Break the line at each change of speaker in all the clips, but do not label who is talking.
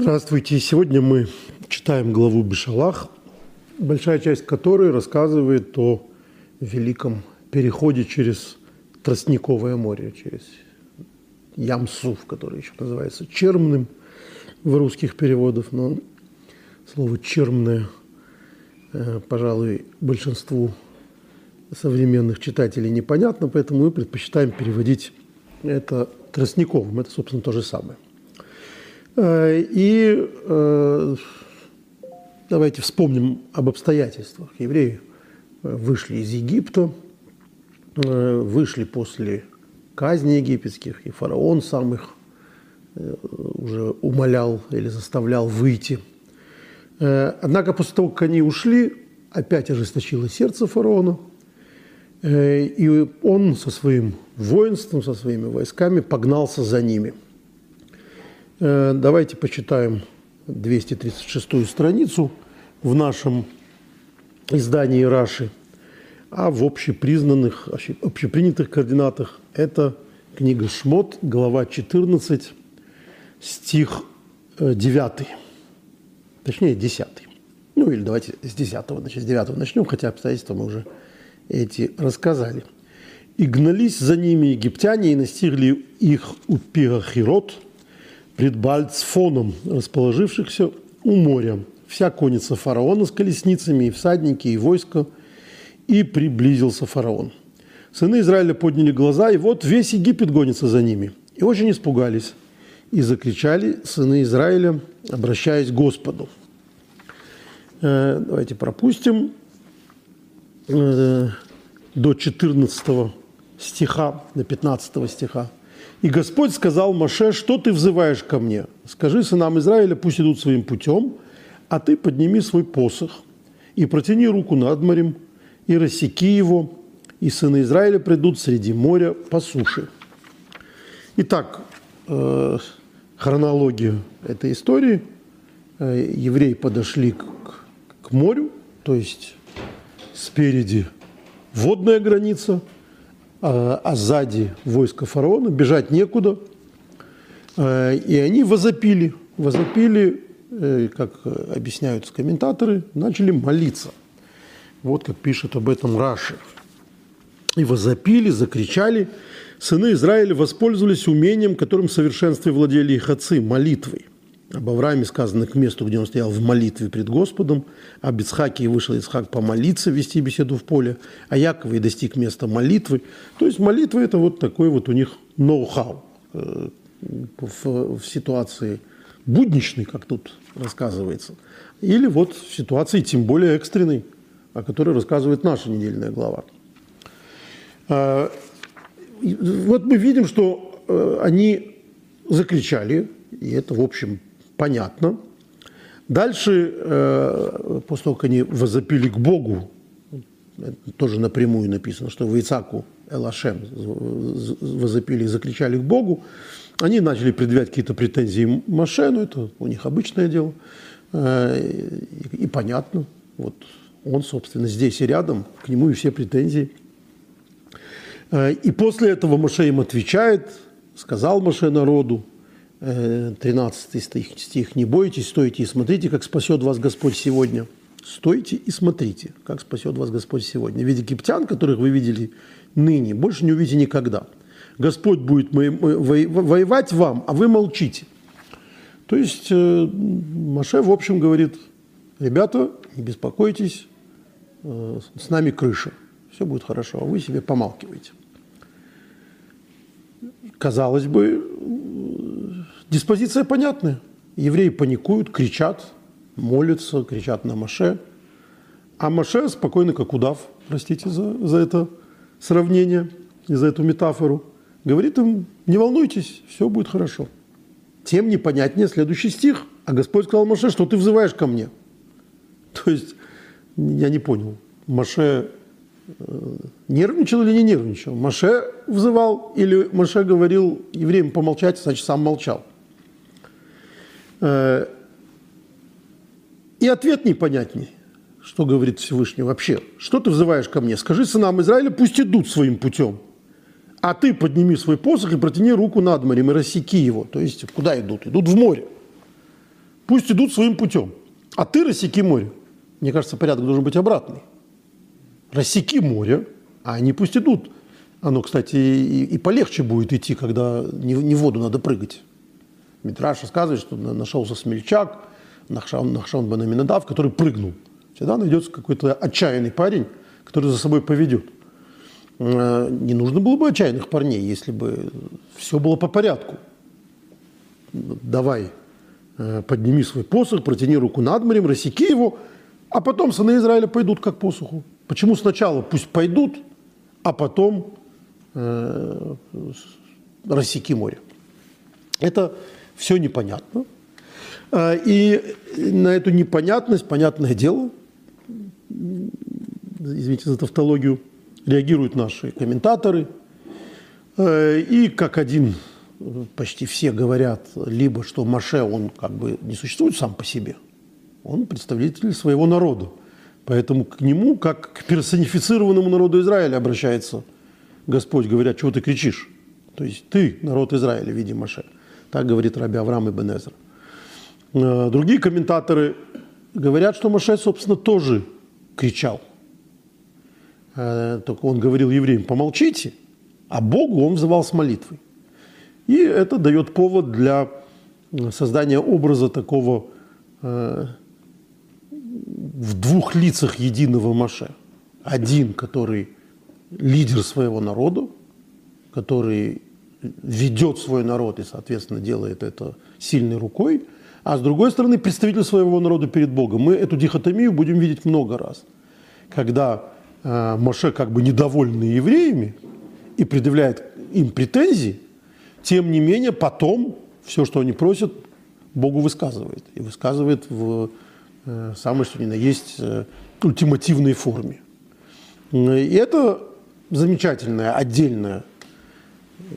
Здравствуйте. Сегодня мы читаем главу Бешалах, большая часть которой рассказывает о великом переходе через Тростниковое море, через Ямсуф, который еще называется Чермным в русских переводах, но слово «чермное», э, пожалуй, большинству современных читателей непонятно, поэтому мы предпочитаем переводить это Тростниковым. Это, собственно, то же самое. Э, и э, давайте вспомним об обстоятельствах. Евреи вышли из Египта, вышли после казни египетских, и фараон сам их уже умолял или заставлял выйти. Однако после того, как они ушли, опять ожесточило сердце фараона – Э, и он со своим воинством, со своими войсками погнался за ними. Э, давайте почитаем 236 страницу в нашем издании Раши, а в общепризнанных, общепринятых координатах это книга Шмот, глава 14, стих 9, э, точнее 10. Ну или давайте с 10, значит, с 9 начнем, хотя обстоятельства мы уже эти рассказали. «И гнались за ними египтяне, и настигли их у Пирахирот, пред Бальцфоном, расположившихся у моря. Вся конница фараона с колесницами, и всадники, и войско, и приблизился фараон. Сыны Израиля подняли глаза, и вот весь Египет гонится за ними. И очень испугались, и закричали сыны Израиля, обращаясь к Господу. Э, давайте пропустим. Э, до 14 стиха, до 15 стиха. «И Господь сказал Маше, что ты взываешь ко мне? Скажи сынам Израиля, пусть идут своим путем, а ты подними свой посох и протяни руку над морем, и рассеки его, и сыны Израиля придут среди моря по суше». Итак, э, хронология этой истории. Э, евреи подошли к, к морю, то есть спереди водная граница, а, а сзади войско фараона, бежать некуда. А, и они возопили, возопили, э, как объясняют комментаторы, начали молиться. Вот как пишет об этом Раши. И возопили, закричали. Сыны Израиля воспользовались умением, которым в совершенстве владели их отцы – молитвой. Об Аврааме сказано к месту, где он стоял в молитве пред Господом. Об Ицхаке вышел Ицхак помолиться, вести беседу в поле. А Якове достиг места молитвы. То есть молитва – это вот такой вот у них ноу-хау э, в, в ситуации будничной, как тут рассказывается. Или вот в ситуации тем более экстренной, о которой рассказывает наша недельная глава. А, вот мы видим, что э, они закричали, и это, в общем, понятно. Дальше, э, после того, как они возопили к Богу, тоже напрямую написано, что в Ицаку Элашем возопили и закричали к Богу, они начали предъявлять какие-то претензии Маше, ну это у них обычное дело, э, и понятно, вот он, собственно, здесь и рядом, к нему и все претензии. Э, и после этого Маше им отвечает, сказал Маше народу, 13 стих, стих «Не бойтесь, стойте и смотрите, как спасет вас Господь сегодня». Стойте и смотрите, как спасет вас Господь сегодня. Ведь египтян, которых вы видели ныне, больше не увидите никогда. Господь будет воевать вам, а вы молчите. То есть э, Маше, в общем, говорит, ребята, не беспокойтесь, э, с нами крыша, все будет хорошо, а вы себе помалкиваете. Казалось бы, Диспозиция понятная. Евреи паникуют, кричат, молятся, кричат на Маше. А Маше спокойно, как удав, простите за, за это сравнение и за эту метафору, говорит им, не волнуйтесь, все будет хорошо. Тем непонятнее следующий стих. А Господь сказал Маше, что ты взываешь ко мне. То есть, я не понял, Маше э, нервничал или не нервничал? Маше взывал или Маше говорил евреям помолчать, значит, сам молчал? Э, и ответ непонятней. Что говорит Всевышний вообще? Что ты взываешь ко мне? Скажи сынам Израиля, пусть идут своим путем. А ты подними свой посох и протяни руку над морем и рассеки его. То есть куда идут? Идут в море. Пусть идут своим путем. А ты рассеки море. Мне кажется, порядок должен быть обратный. Рассеки море, а они пусть идут. Оно, кстати, и, и полегче будет идти, когда не, не в воду надо прыгать. Митраш рассказывает, что нашелся смельчак, Нахшан, Нахшан бен Аминадав, который прыгнул. Всегда найдется какой-то отчаянный парень, который за собой поведет. Э, не нужно было бы отчаянных парней, если бы все было по порядку. Давай, э, подними свой посох, протяни руку над морем, рассеки его, а потом сыны Израиля пойдут как посуху. Почему сначала пусть пойдут, а потом э, рассеки море? Это все непонятно. Э, и на эту непонятность, понятное дело, извините за тавтологию, реагируют наши комментаторы. Э, и как один, почти все говорят, либо что Маше, он как бы не существует сам по себе, он представитель своего народа. Поэтому к нему, как к персонифицированному народу Израиля обращается Господь, говоря, чего ты кричишь? То есть ты, народ Израиля, в виде Маше. Так говорит Раби Авраам и Бенезер. Э, другие комментаторы говорят, что Маше, собственно, тоже кричал. Э, только он говорил евреям, помолчите, а Богу он взывал с молитвой. И это дает повод для создания образа такого э, в двух лицах единого Маше. Один, который лидер своего народа, который ведет свой народ и, соответственно, делает это сильной рукой, а с другой стороны, представитель своего народа перед Богом. Мы эту дихотомию будем видеть много раз. Когда э, Моше как бы недовольный евреями и предъявляет им претензии, тем не менее потом все, что они просят, Богу высказывает. И высказывает в э, самой, что ни на есть, э, ультимативной форме. И это замечательная, отдельная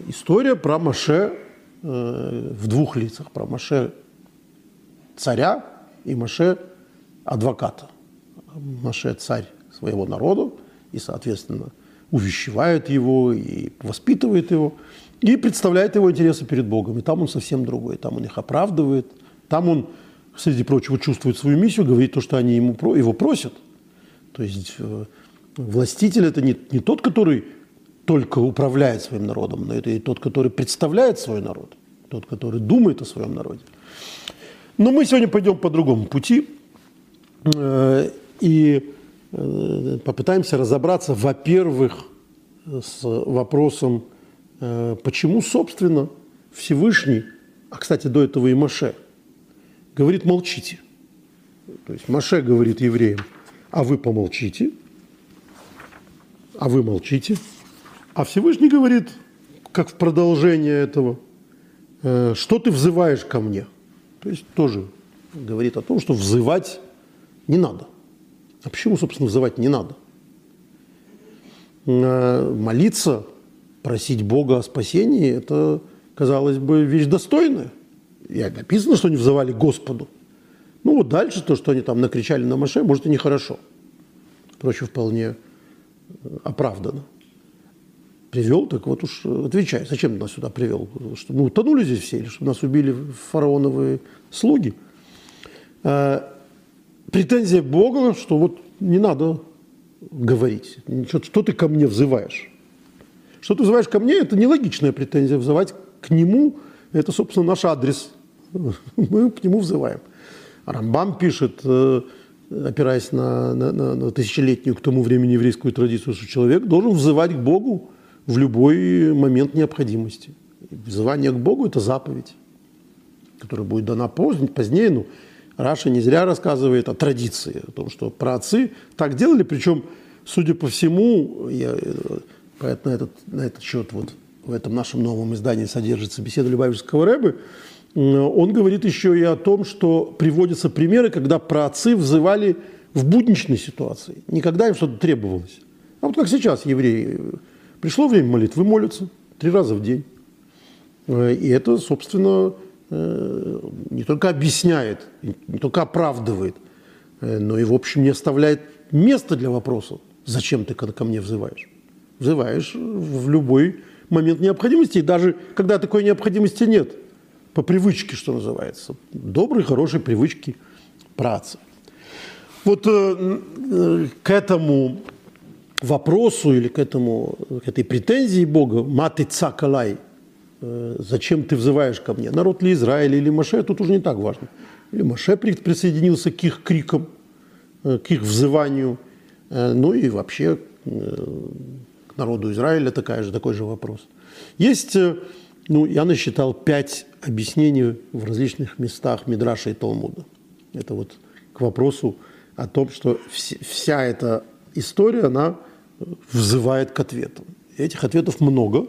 история про Маше э, в двух лицах. Про Маше царя и Маше адвоката. Маше царь своего народа и, соответственно, увещевает его и воспитывает его, и представляет его интересы перед Богом. И там он совсем другой, там он их оправдывает, там он, среди прочего, чувствует свою миссию, говорит то, что они ему, его просят. То есть э, властитель – это не, не тот, который только управляет своим народом, но это и тот, который представляет свой народ, тот, который думает о своем народе. Но мы сегодня пойдем по другому пути э, и э, попытаемся разобраться, во-первых, с вопросом, э, почему, собственно, Всевышний, а, кстати, до этого и Маше, говорит «молчите». То есть Маше говорит евреям, а вы помолчите, а вы молчите. А Всевышний говорит, как в продолжение этого, что ты взываешь ко мне – то есть тоже говорит о том, что взывать не надо. А почему, собственно, взывать не надо? Э, молиться, просить Бога о спасении – это, казалось бы, вещь достойная. И написано, что они взывали Господу. Ну вот дальше то, что они там накричали на Маше, может и нехорошо. Впрочем, вполне э, оправдано привел, так вот уж э, отвечай, зачем нас сюда привел? Чтобы мы утонули здесь все или чтобы нас убили фараоновые слуги? А, претензия Бога, что вот не надо говорить, что, что ты ко мне взываешь? Что ты взываешь ко мне, это нелогичная претензия. Взывать к нему – это, собственно, наш адрес. Мы к нему взываем. Рамбам пишет, э, опираясь на, на, на тысячелетнюю к тому времени еврейскую традицию, что человек должен взывать к Богу в любой момент необходимости. Взывание к Богу – это заповедь, которая будет дана позднее, позднее. Ну, Раша не зря рассказывает о традиции, о том, что праотцы так делали, причем, судя по всему, я, на, этот, на этот счет вот в этом нашем новом издании содержится беседа Любавичского Рэбы, он говорит еще и о том, что приводятся примеры, когда праотцы взывали в будничной ситуации, никогда им что-то требовалось. А вот как сейчас евреи Пришло время молитвы, молятся три раза в день. Э, и это, собственно, э, не только объясняет, не только оправдывает, э, но и, в общем, не оставляет места для вопроса, зачем ты ко мне взываешь. Взываешь в любой момент необходимости, и даже когда такой необходимости нет, по привычке, что называется. Добрые, хорошие привычки працы. Вот э, к этому вопросу или к, этому, к этой претензии Бога, маты цакалай, э, зачем ты взываешь ко мне? Народ ли Израиля или Маше, тут уже не так важно. Или Маше присоединился к их крикам, э, к их взыванию, э, ну и вообще к народу Израиля такая же, такой же вопрос. Есть, ну, я насчитал пять объяснений в различных местах Мидраша и Талмуда. Это вот к вопросу о том, что вся эта история, она взывает к ответам. Этих ответов много.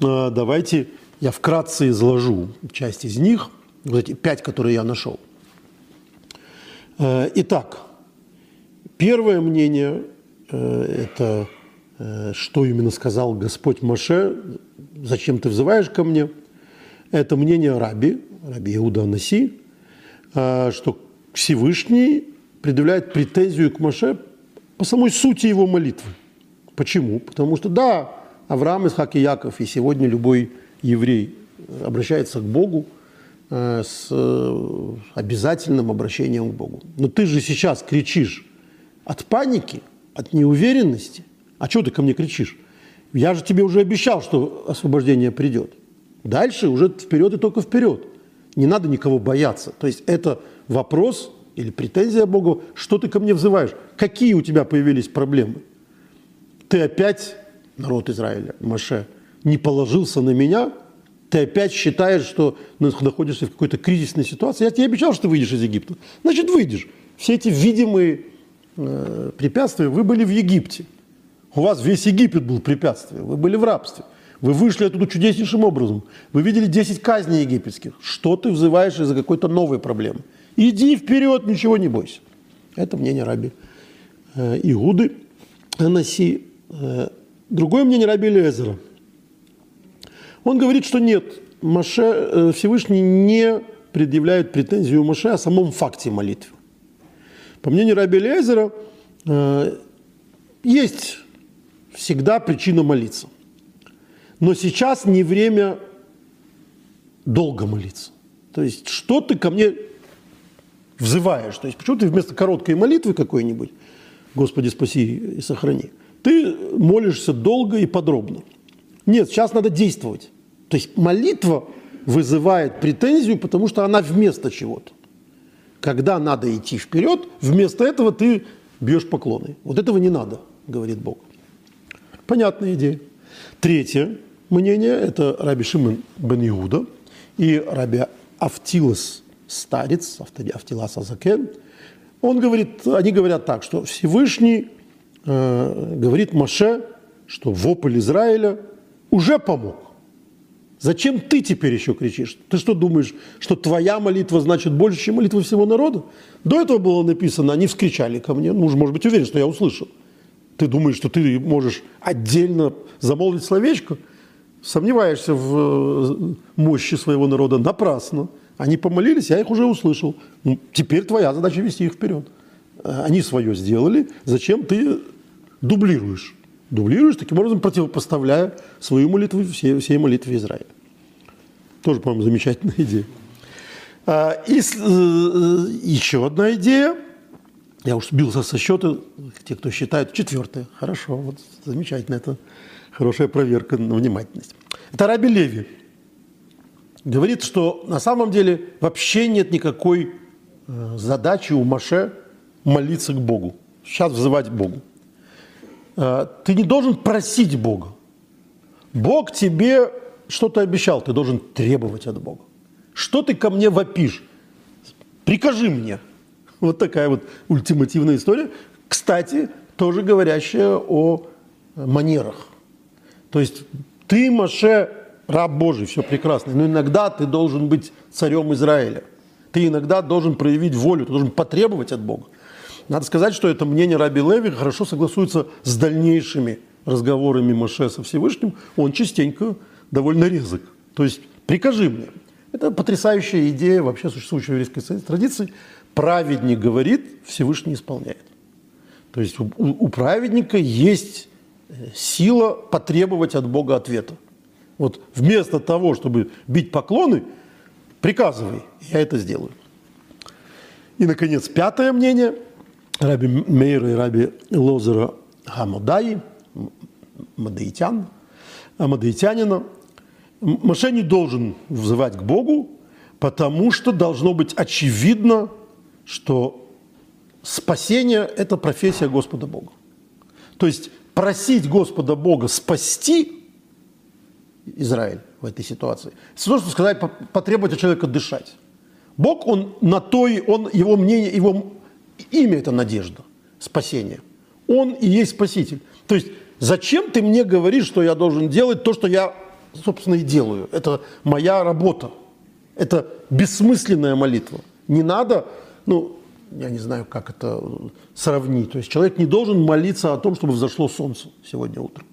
А, давайте я вкратце изложу часть из них, вот эти пять, которые я нашел. А, итак, первое мнение э, – это э, что именно сказал Господь Маше, зачем ты взываешь ко мне? Это мнение Раби, Раби Иуда Наси, что Всевышний предъявляет претензию к Маше по самой сути его молитвы. Почему? Потому что да, Авраам, Исхак и Яков, и сегодня любой еврей обращается к Богу э, с э, обязательным обращением к Богу. Но ты же сейчас кричишь от паники, от неуверенности. А что ты ко мне кричишь? Я же тебе уже обещал, что освобождение придет. Дальше уже вперед и только вперед. Не надо никого бояться. То есть это вопрос или претензия Богу, что ты ко мне взываешь? Какие у тебя появились проблемы? Ты опять, народ Израиля, Маше, не положился на меня, ты опять считаешь, что находишься в какой-то кризисной ситуации. Я тебе обещал, что выйдешь из Египта. Значит, выйдешь. Все эти видимые э, препятствия, вы были в Египте. У вас весь Египет был препятствием. Вы были в рабстве. Вы вышли оттуда чудеснейшим образом. Вы видели 10 казней египетских. Что ты взываешь из-за какой-то новой проблемы? Иди вперед, ничего не бойся. Это мнение раби э, Иуды Анаси. Э, другое мнение Раби Лезера. Он говорит, что нет, Маше, э, Всевышний не предъявляет претензию Маше о самом факте молитвы. По мнению Раби Лезера, э, есть всегда причина молиться. Но сейчас не время долго молиться. То есть, что ты ко мне взываешь? То есть, почему ты вместо короткой молитвы какой-нибудь, Господи, спаси и сохрани, ты молишься долго и подробно. Нет, сейчас надо действовать. То есть молитва вызывает претензию, потому что она вместо чего-то. Когда надо идти вперед, вместо этого ты бьешь поклоны. Вот этого не надо, говорит Бог. Понятная идея. Третье мнение – это Раби Шимон бен Иуда и Раби Автилос старец, Автилас Азакен. Он говорит, они говорят так, что Всевышний – э, говорит Маше, что вопль Израиля уже помог. Зачем ты теперь еще кричишь? Ты что думаешь, что твоя молитва значит больше, чем молитва всего народа? До этого было написано, они вскричали ко мне. Ну, может быть, уверен, что я услышал. Ты думаешь, что ты можешь отдельно замолвить словечко? Сомневаешься в э, мощи своего народа напрасно. Они помолились, я их уже услышал. Ну, теперь твоя задача вести их вперед. Э, они свое сделали. Зачем ты дублируешь. Дублируешь, таким образом противопоставляя свою молитву всей, всей молитве Израиля. Тоже, по-моему, замечательная идея. А, и э, еще одна идея. Я уж сбился со счета, те, кто считает, четвертая. Хорошо, вот замечательно, это хорошая проверка на внимательность. Это Раби Леви. Говорит, что на самом деле вообще нет никакой э, задачи у Маше молиться к Богу. Сейчас взывать к Богу. Э, ты не должен просить Бога. Бог тебе что-то обещал, ты должен требовать от Бога. Что ты ко мне вопишь? Прикажи мне. Вот такая вот ультимативная история. Кстати, тоже говорящая о манерах. То есть ты, Маше, раб Божий, все прекрасно, но иногда ты должен быть царем Израиля. Ты иногда должен проявить волю, ты должен потребовать от Бога. Надо сказать, что это мнение Раби Леви хорошо согласуется с дальнейшими разговорами Моше со Всевышним. Он частенько довольно резок. То есть «прикажи мне». Это потрясающая идея вообще существующей еврейской традиции. Праведник говорит, Всевышний исполняет. То есть у, у праведника есть э, сила потребовать от Бога ответа. Вот вместо того, чтобы бить поклоны, Приказывай, я это сделаю. И, наконец, пятое мнение Раби Мейра и Раби Лозера Хамадаи, Мадаитян, Мадаитянина. Маше не должен взывать к Богу, потому что должно быть очевидно, что спасение – это профессия Господа Бога. То есть просить Господа Бога спасти Израиль в этой ситуации, все равно, что сказать, потребовать от человека дышать. Бог, он на той, он, его мнение, его имя – это надежда, спасение. Он и есть Спаситель. То есть зачем ты мне говоришь, что я должен делать то, что я, собственно, и делаю? Это моя работа. Это бессмысленная молитва. Не надо, ну, я не знаю, как это сравнить. То есть человек не должен молиться о том, чтобы взошло солнце сегодня утром.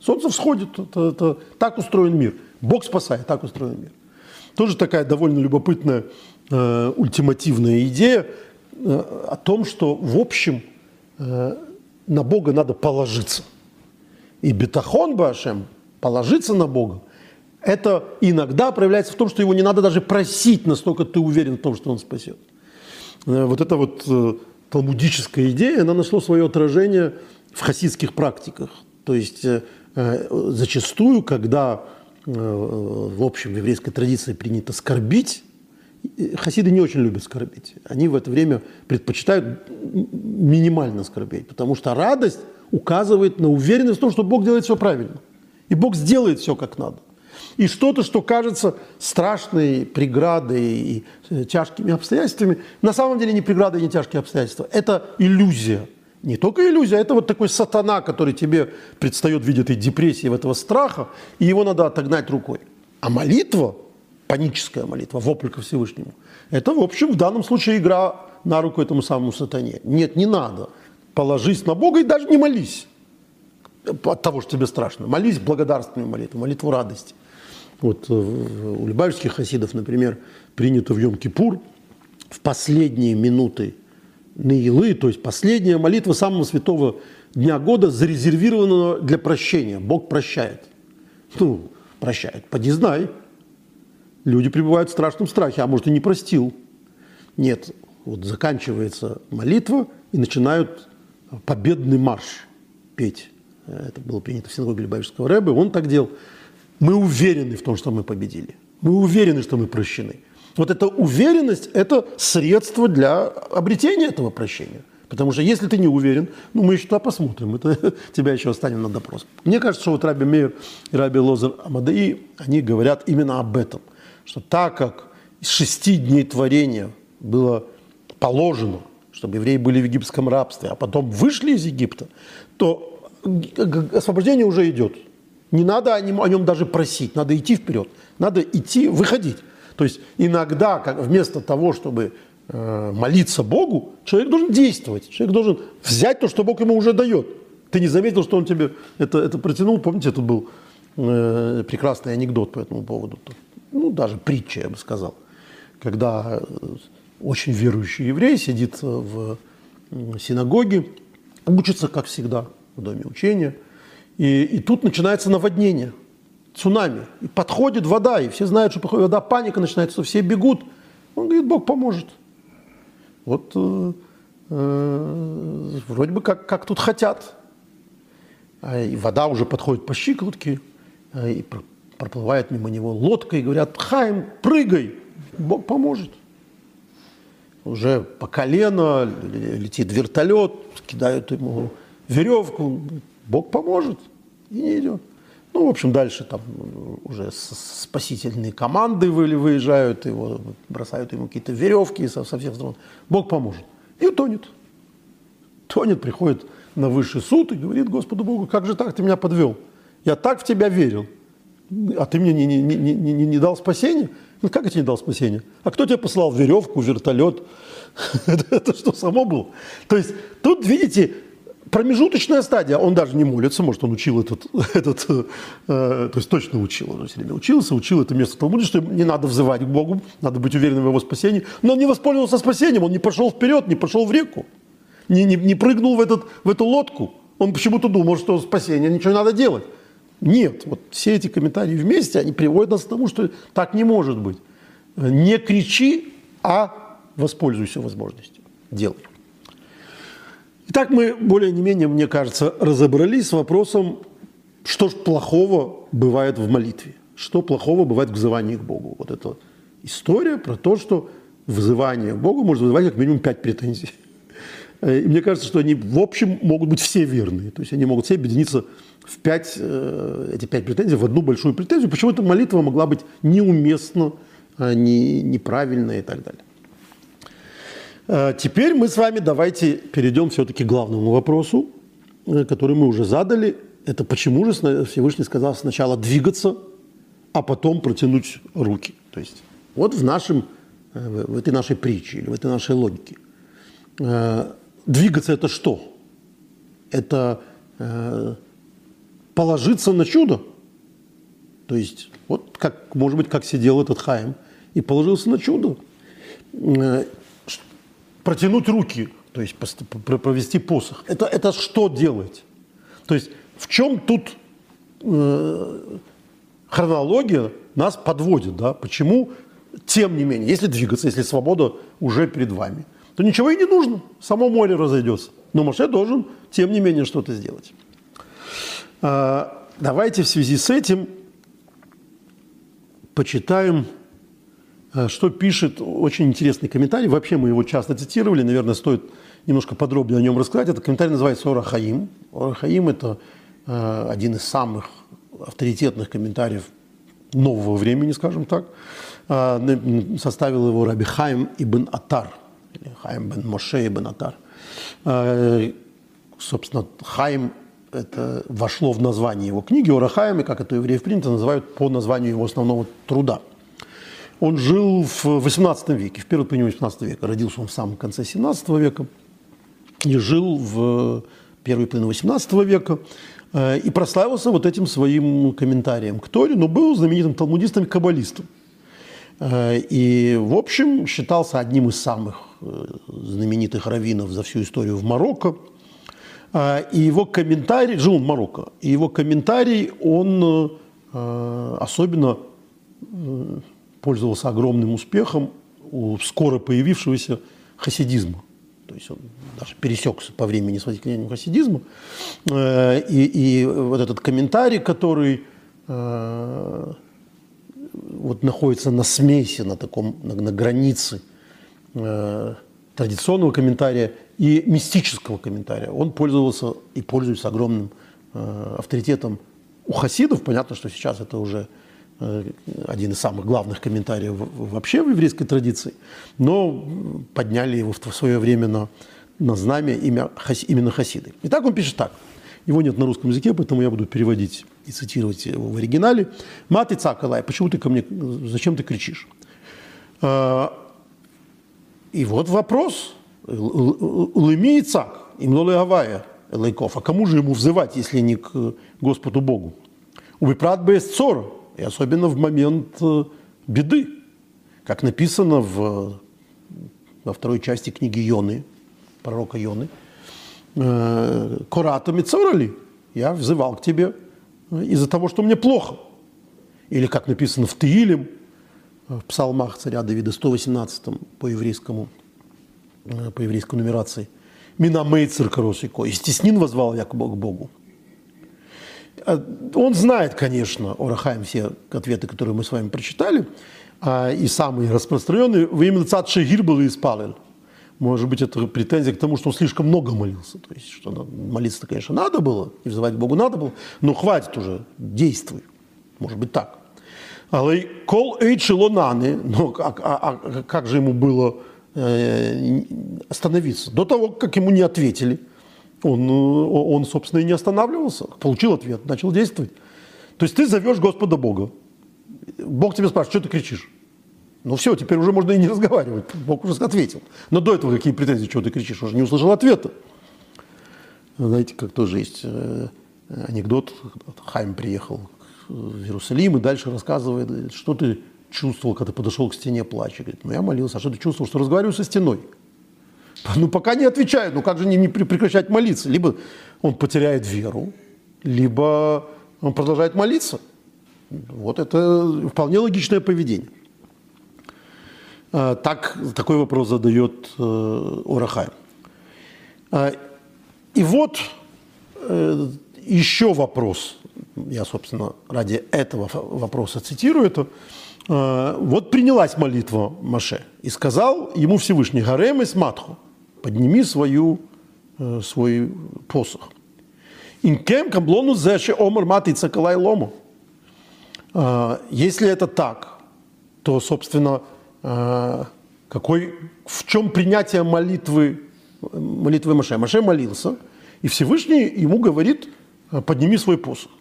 Солнце всходит, это, это, так устроен мир. Бог спасает, так устроен мир. Тоже такая довольно любопытная э, ультимативная идея о том, что в общем э, на Бога надо положиться. И бетахон Башем, положиться на Бога, это иногда проявляется в том, что его не надо даже просить, настолько ты уверен в том, что он спасет. Э, вот эта вот э, талмудическая идея, она нашла свое отражение в хасидских практиках. То есть э, зачастую, когда в общем в еврейской традиции принято скорбить, хасиды не очень любят скорбить. Они в это время предпочитают минимально скорбеть, потому что радость указывает на уверенность в том, что Бог делает все правильно. И Бог сделает все как надо и что-то, что кажется страшной преградой и э, тяжкими обстоятельствами, на самом деле не преграда и не тяжкие обстоятельства. Это иллюзия. Не только иллюзия, это вот такой сатана, который тебе предстает в виде этой депрессии, в этого страха, и его надо отогнать рукой. А молитва, паническая молитва, вопль ко Всевышнему, это, в общем, в данном случае игра на руку этому самому сатане. Нет, не надо. Положись на Бога и даже не молись от того, что тебе страшно. Молись благодарственную молитву, молитву радости. Вот э, у любавичских хасидов, например, принято в Йом-Кипур в последние минуты Наилы, то есть последняя молитва самого святого дня года, зарезервирована для прощения. Бог прощает. Ну, прощает. Поди знай. Люди пребывают в страшном страхе, а может и не простил. Нет, вот заканчивается молитва и начинают победный марш петь. Это было принято в синагоге Любавичского Рэбе, он так делал. Мы уверены в том, что мы победили. Мы уверены, что мы прощены. Вот эта уверенность – это средство для обретения этого прощения. Потому что если ты не уверен, ну мы еще туда посмотрим, это тебя еще останем на допрос. Мне кажется, что вот Раби Мейер и Раби Лозер Амадаи, они говорят именно об этом. Что так как из шести дней творения было положено, чтобы евреи были в египетском рабстве, а потом вышли из Египта, то освобождение уже идет. Не надо о нем, о нем даже просить, надо идти вперед, надо идти, выходить. То есть иногда как, вместо того, чтобы э, молиться Богу, человек должен действовать, человек должен взять то, что Бог ему уже дает. Ты не заметил, что он тебе это, это протянул? Помните, это был э, прекрасный анекдот по этому поводу. Ну, даже притча, я бы сказал. Когда э, очень верующий еврей сидит в синагоге, учится, как всегда, в доме учения – и, и тут начинается наводнение, цунами. И подходит вода, и все знают, что подходит вода, паника начинается, все бегут. Он говорит, Бог поможет. Вот э, э, вроде бы как, как тут хотят. А, и вода уже подходит по щиколотке, а, и проплывает мимо него лодка, и говорят, Хайм, прыгай, Бог поможет. Уже по колено летит вертолет, кидают ему веревку, Бог поможет и не идет. Ну, в общем, дальше там уже спасительные команды выезжают, его бросают ему какие-то веревки со, со всех сторон. Бог поможет. И утонет. Тонет, приходит на высший суд и говорит Господу Богу, как же так ты меня подвел? Я так в тебя верил, а ты мне не, не, не, не, не, дал спасения? Ну, как я тебе не дал спасения? А кто тебе послал веревку, вертолет? Это что, само было? То есть тут, видите, промежуточная стадия, он даже не молится, может, он учил этот, этот э, то есть точно учил, он все время учился, учил это место Талмуде, что не надо взывать к Богу, надо быть уверенным в его спасении, но он не воспользовался спасением, он не пошел вперед, не пошел в реку, не, не, не прыгнул в, этот, в эту лодку, он почему-то думал, что спасение, ничего не надо делать. Нет, вот все эти комментарии вместе, они приводят нас к тому, что так не может быть. Не кричи, а воспользуйся возможностью. Делай. Итак, мы более не менее, мне кажется, разобрались с вопросом, что ж плохого бывает в молитве, что плохого бывает в взывании к Богу. Вот это история про то, что взывание к Богу может вызывать как минимум пять претензий. И мне кажется, что они в общем могут быть все верные. То есть они могут все объединиться в пять, э, эти пять претензий в одну большую претензию. Почему эта молитва могла быть неуместна, а не, неправильная и так далее. Э, теперь мы с вами давайте перейдем все-таки к главному вопросу, э, который мы уже задали. Это почему же Всевышний сказал сначала двигаться, а потом протянуть руки. То есть вот в, нашем, в этой нашей притче или в этой нашей логике – Двигаться это что? Это э, положиться на чудо. То есть, вот как, может быть, как сидел этот Хаим и положился на чудо. Э, протянуть руки, то есть провести посох. Это, это что делать? То есть в чем тут э, хронология нас подводит, да? Почему, тем не менее, если двигаться, если свобода уже перед вами – то ничего и не нужно, само море разойдется. Но Моше должен, тем не менее, что-то сделать. А, давайте в связи с этим почитаем, а, что пишет очень интересный комментарий. Вообще мы его часто цитировали, наверное, стоит немножко подробнее о нем рассказать. Этот комментарий называется «Ора Хаим». «Ора Хаим» – это а, один из самых авторитетных комментариев нового времени, скажем так. Составил его Раби Хаим ибн Атар – Хайм бен Моше и бен Атар. Э, собственно, Хайм это вошло в название его книги Орахаем, и как это евреев принято, называют по названию его основного труда. Он жил в XVIII веке, в первой половине XVIII века. Родился он в самом конце XVII века и жил в первой половине XVIII века э, и прославился вот этим своим комментарием к Торе, но был знаменитым талмудистом и каббалистом. Э, и, в общем, считался одним из самых знаменитых раввинов за всю историю в Марокко. Э, и его комментарий, жил в Марокко, и его комментарий, он особенно пользовался огромным успехом у скоро появившегося хасидизма. То есть он даже пересекся по времени с возникновением хасидизма. И, и вот этот комментарий, который вот находится на смеси, на таком, на, на границе э, традиционного комментария и мистического комментария. Он пользовался и пользуется огромным э, авторитетом у хасидов. Понятно, что сейчас это уже э, один из самых главных комментариев вообще в еврейской традиции, но подняли его в свое время на, на знамя имя, именно хасиды. Итак, он пишет так – его нет на русском языке, поэтому я буду переводить и цитировать его в оригинале. Маты цакалай, почему ты ко мне, зачем ты кричишь? И вот вопрос. Лыми и цак, имнолы авая, лайков. А кому же ему взывать, если не к Господу Богу? Убипрат без цора, и особенно в момент э, беды, как написано в, во второй части книги Йоны, пророка Йоны – Э, Куратами цорали, я взывал к тебе э, из-за того, что мне плохо. Или, как написано в Таилем, э, в псалмах царя Давида, 118 по еврейскому, по еврейской нумерации. Мина мейцер коросико. И стеснин возвал я к Богу. Он знает, конечно, Орахаем все ответы, которые мы с вами прочитали, а, и самые распространенные. Вы именно цад шегир был и испалил. Может быть, это претензия к тому, что он слишком много молился. То есть, что молиться-то, конечно, надо было, и взывать к Богу надо было, но хватит уже, действуй. Может быть, так. Але кол эйчелонаны, но а, а, а как же ему было э, остановиться? До того, как ему не ответили, он, он, собственно, и не останавливался. Получил ответ, начал действовать. То есть ты зовешь Господа Бога. Бог тебе спрашивает, что ты кричишь? Ну все, теперь уже можно и не разговаривать. Бог уже ответил. Но до этого какие претензии, чего ты кричишь? Уже не услышал ответа. Знаете, как тоже есть э, анекдот. Хайм приехал в Иерусалим и дальше рассказывает, что ты чувствовал, когда ты подошел к стене плача. Говорит, ну я молился, а что ты чувствовал? Что разговариваю со стеной. Ну пока не отвечает, ну как же не, не прекращать молиться? Либо он потеряет веру, либо он продолжает молиться. Вот это вполне логичное поведение. Э, так, такой вопрос задает э, Урахай. Э, и вот еще вопрос, я, собственно, ради этого вопроса цитирую это. Вот принялась молитва Маше, и сказал ему Всевышний, Гарем и Сматху, подними свою, свой посох. Инкем камблону зеше омар маты цакалай лому. Если это так, то, собственно, какой, в чем принятие молитвы, молитвы Маше. Маше молился, и Всевышний ему говорит, подними свой посох.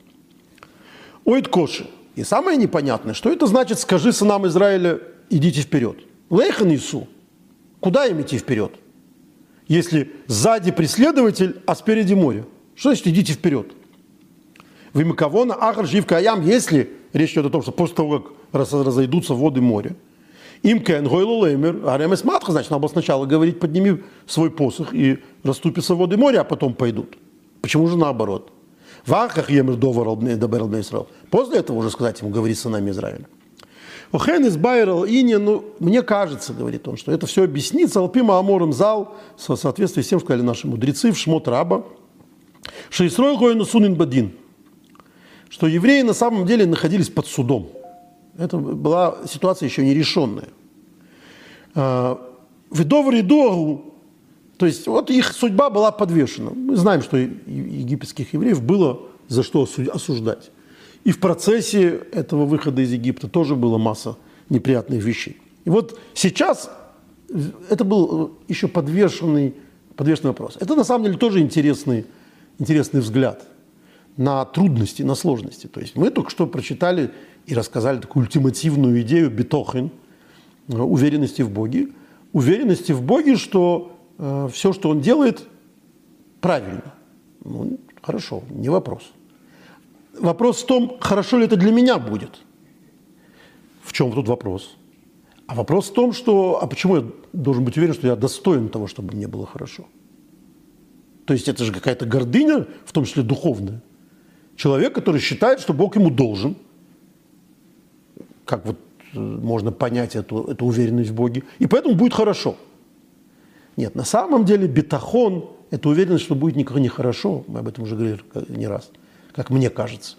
Оид коши. И самое непонятное, что это значит, скажи сынам Израиля, идите вперед. Лейхан Ису. Куда им идти вперед? Если сзади преследователь, а спереди море. Что значит идите вперед? Вы Вимакавона, Ахар, Живка, Аям, если речь идет о том, что после того, как разойдутся воды моря – им кен гойлу леймер, аремес матха, значит, надо было сначала говорить, подними свой посох и расступятся воды моря, а потом пойдут. Почему же наоборот? В Ахах емер доберал Израил. После этого уже сказать ему, говорит сынами Израиля. Охен из Байрал Ини, ну, мне кажется, говорит он, что это все объяснится Алпима Амором зал в соответствии с тем, что сказали наши мудрецы в Шмот Раба, Исроил Гоину Сунин Бадин, что евреи на самом деле находились под судом – это была ситуация еще нерешенная. А, Ведов Ридогу, то есть вот их судьба была подвешена. Мы знаем, что египетских евреев было за что осуждать. И в процессе этого выхода из Египта тоже была масса неприятных вещей. И вот сейчас это был еще подвешенный, подвешенный вопрос. Это на самом деле тоже интересный, интересный взгляд на трудности, на сложности. То есть мы только что прочитали и рассказали такую ультимативную идею битохин, э, уверенности в Боге. Уверенности в Боге, что э, все, что он делает, правильно. Ну, хорошо, не вопрос. Вопрос в том, хорошо ли это для меня будет. В чем тут вопрос? А вопрос в том, что, а почему я должен быть уверен, что я достоин того, чтобы мне было хорошо? То есть это же какая-то гордыня, в том числе духовная. Человек, который считает, что Бог ему должен – как вот э, можно понять эту, эту уверенность в Боге. И поэтому будет хорошо. Нет, на самом деле бетахон – это уверенность, что будет никак не хорошо, мы об этом уже говорили не раз, как мне кажется,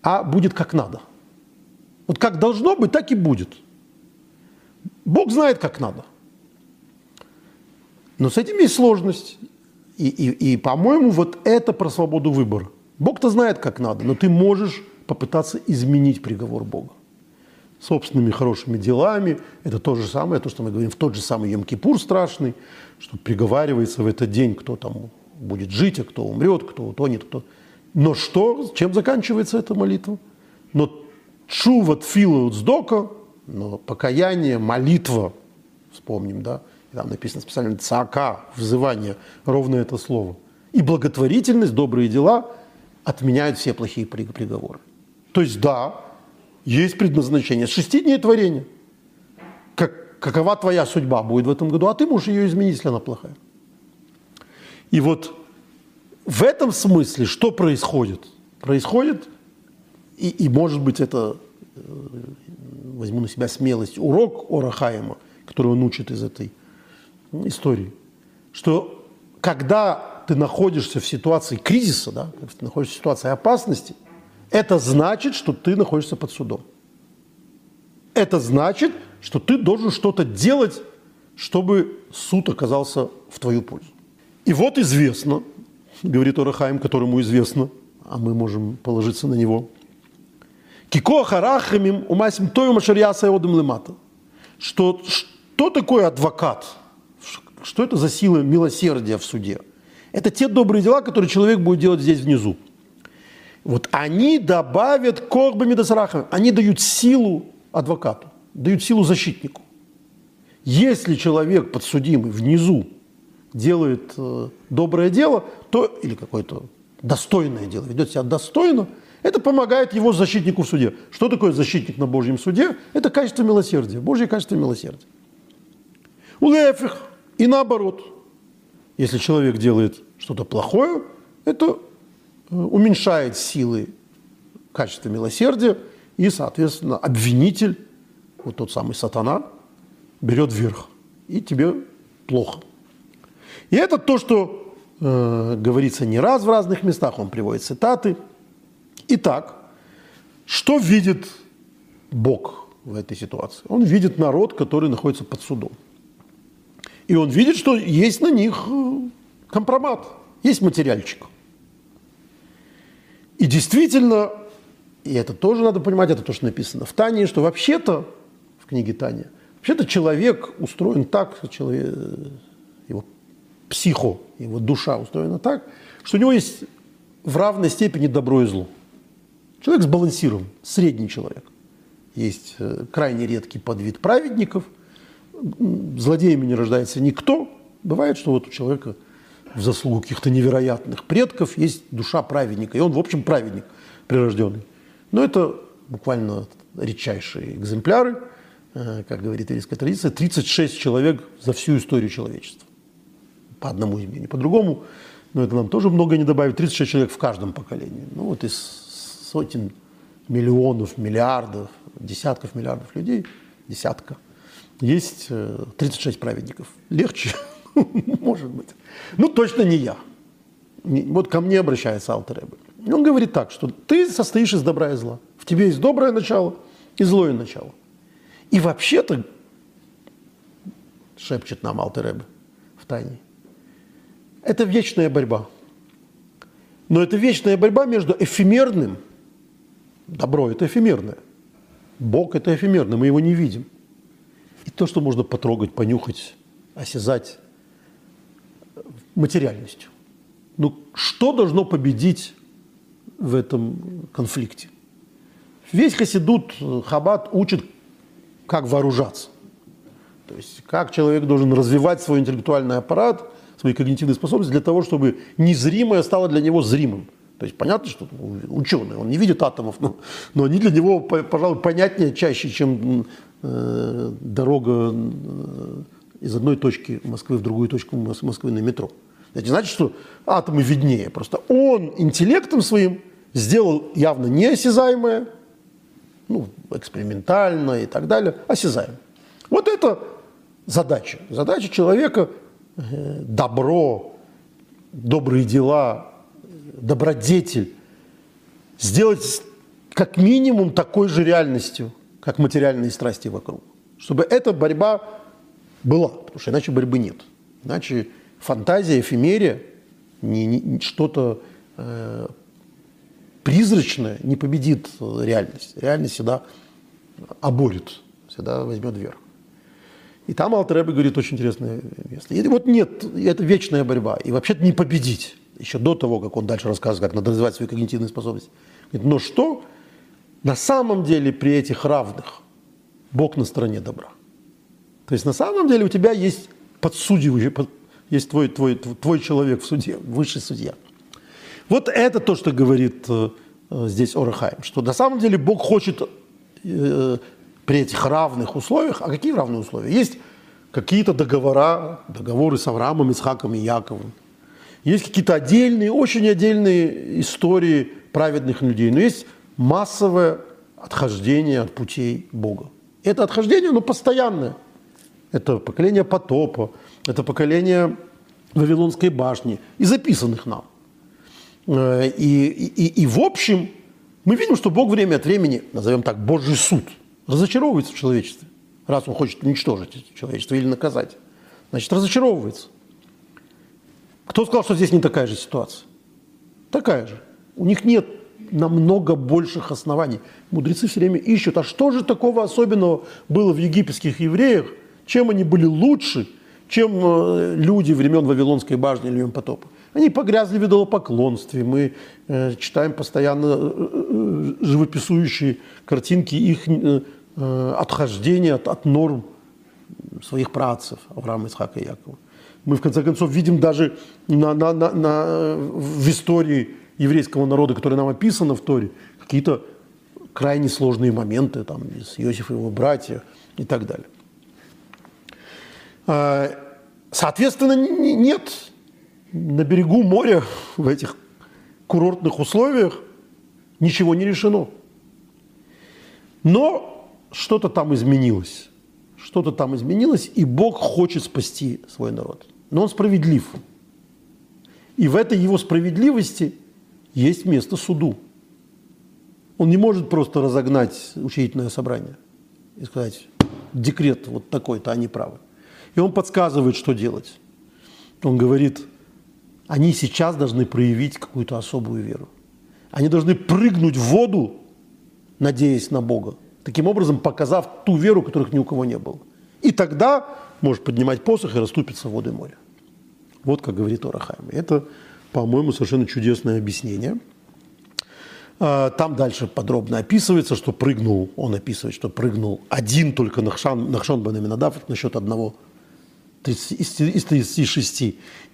а будет как надо. Вот как должно быть, так и будет. Бог знает, как надо. Но с этим есть сложность. И, и, и по-моему, вот это про свободу выбора. Бог-то знает, как надо, но ты можешь попытаться изменить приговор Бога собственными хорошими делами. Это то же самое, то, что мы говорим, в тот же самый Йом-Кипур страшный, что приговаривается в этот день, кто там будет жить, а кто умрет, кто утонет, кто... Но что, чем заканчивается эта молитва? Но чува тфила сдока, но покаяние, молитва, вспомним, да, там написано специально цака, взывание, ровно это слово. И благотворительность, добрые дела отменяют все плохие приговоры. То есть, да, есть предназначение. С шести дней творения. Как, какова твоя судьба будет в этом году, а ты можешь ее изменить, если она плохая. И вот в этом смысле что происходит? Происходит, и, и может быть это, э, возьму на себя смелость, урок Орахаема, который он учит из этой истории, что когда ты находишься в ситуации кризиса, да, ты находишься в ситуации опасности, это значит, что ты находишься под судом. Это значит, что ты должен что-то делать, чтобы суд оказался в твою пользу. И вот известно, говорит Орахаим, которому известно, а мы можем положиться на него, Кико харахамим умасим тою машарьяса одам лемата. Что, что такое адвокат? Что это за сила милосердия в суде? Это те добрые дела, которые человек будет делать здесь внизу. Вот они добавят корбами досарахами, они дают силу адвокату, дают силу защитнику. Если человек подсудимый внизу делает э, доброе дело, то или какое-то достойное дело, ведет себя достойно, это помогает его защитнику в суде. Что такое защитник на Божьем суде? Это качество милосердия, Божье качество милосердия. У лефих и наоборот. Если человек делает что-то плохое, это уменьшает силы качества милосердия, и, соответственно, обвинитель, вот тот самый сатана, берет вверх, и тебе плохо. И это то, что э, говорится не раз в разных местах, он приводит цитаты. Итак, что видит Бог в этой ситуации? Он видит народ, который находится под судом. И он видит, что есть на них э, компромат, есть материальчик. И действительно, и это тоже надо понимать, это то, что написано в Тане, что вообще-то, в книге Таня, вообще-то человек устроен так, человек, его психо, его душа устроена так, что у него есть в равной степени добро и зло. Человек сбалансирован, средний человек. Есть э, крайне редкий подвид праведников, злодеями не рождается никто. Бывает, что вот у человека в заслугу каких-то невероятных предков есть душа праведника, и он, в общем, праведник прирожденный. Но это буквально редчайшие экземпляры, э, как говорит еврейская традиция, 36 человек за всю историю человечества. По одному имени, не по другому, но это нам тоже многое не добавит. 36 человек в каждом поколении. Ну вот из сотен миллионов, миллиардов, десятков миллиардов людей, десятка, есть 36 э, праведников. Легче, может быть. Ну, точно не я. Вот ко мне обращается Алтеребе. Он говорит так, что ты состоишь из добра и зла. В тебе есть доброе начало и злое начало. И вообще-то, шепчет нам Алтереб в тайне, это вечная борьба. Но это вечная борьба между эфемерным, добро – это эфемерное, Бог – это эфемерное, мы его не видим. И то, что можно потрогать, понюхать, осязать материальностью. Ну, что должно победить в этом конфликте. Весь Хасидут, Хаббат учит, как вооружаться. То есть, как человек должен развивать свой интеллектуальный аппарат, свои когнитивные способности для того, чтобы незримое стало для него зримым. То есть понятно, что ученый, он не видит атомов, но, но они для него, пожалуй, понятнее чаще, чем э, дорога э, из одной точки Москвы в другую точку Москвы на метро. Это не значит, что атомы виднее. Просто он интеллектом своим сделал явно неосязаемое, ну, экспериментально и так далее, осязаемое. Вот это задача. Задача человека э, – добро, добрые дела, добродетель – сделать как минимум такой же реальностью, как материальные страсти вокруг. Чтобы эта борьба была, потому что иначе борьбы нет. Иначе фантазия, эфемерия, не, не, что-то э, призрачное не победит реальность. Реальность всегда оборет, всегда возьмет верх. И там Алтеребе говорит очень интересное место. И вот нет, это вечная борьба. И вообще-то не победить. Еще до того, как он дальше рассказывает, как надо развивать свои когнитивные способности. Говорит, но что? На самом деле при этих равных Бог на стороне добра. То есть на самом деле у тебя есть подсудивающий, есть твой, твой, твой человек в суде, высший судья. Вот это то, что говорит э, э, здесь Орахайм, что на самом деле Бог хочет э, при этих равных условиях, а какие равные условия? Есть какие-то договора, договоры с Авраамом, Исхаком и Яковом. Есть какие-то отдельные, очень отдельные истории праведных людей, но есть массовое отхождение от путей Бога. Это отхождение, оно постоянное. Это поколение потопа, это поколение Вавилонской башни и записанных нам. Э, и, и, и в общем, мы видим, что Бог время от времени, назовем так, Божий суд, разочаровывается в человечестве. Раз он хочет уничтожить человечество или наказать, значит, разочаровывается. Кто сказал, что здесь не такая же ситуация? Такая же. У них нет намного больших оснований. Мудрецы все время ищут, а что же такого особенного было в египетских евреях, чем они были лучше, чем э, люди времен Вавилонской башни или потопа. Они погрязли в идолопоклонстве. Мы э, читаем постоянно э, э, живописующие картинки их э, э, отхождения от, от норм своих працев Авраама, Исхака и Якова. Мы, в конце концов, видим даже на, на, на, на, в истории еврейского народа, которая нам описана в Торе, какие-то крайне сложные моменты, там, с Иосиф и его братья и так далее. А, соответственно, нет на берегу моря в этих курортных условиях ничего не решено. Но что-то там изменилось. что-то там изменилось, и Бог хочет спасти свой народ. Но Он справедлив. И в этой Его справедливости есть место суду. Он не может просто разогнать учредительное собрание и сказать, декрет вот такой-то, они правы. И он подсказывает, что делать. Он говорит, они сейчас должны проявить какую-то особую веру. Они должны прыгнуть в воду, надеясь на Бога, таким образом показав ту веру, которых ни у кого не было. И тогда может поднимать посох и расступиться в воды моря. Вот как говорит Орахайм. Это, по-моему, совершенно чудесное объяснение. А, там дальше подробно описывается, что прыгнул, он описывает, что прыгнул один только Нахшан, Нахшон бен Аминадав насчет одного из 36.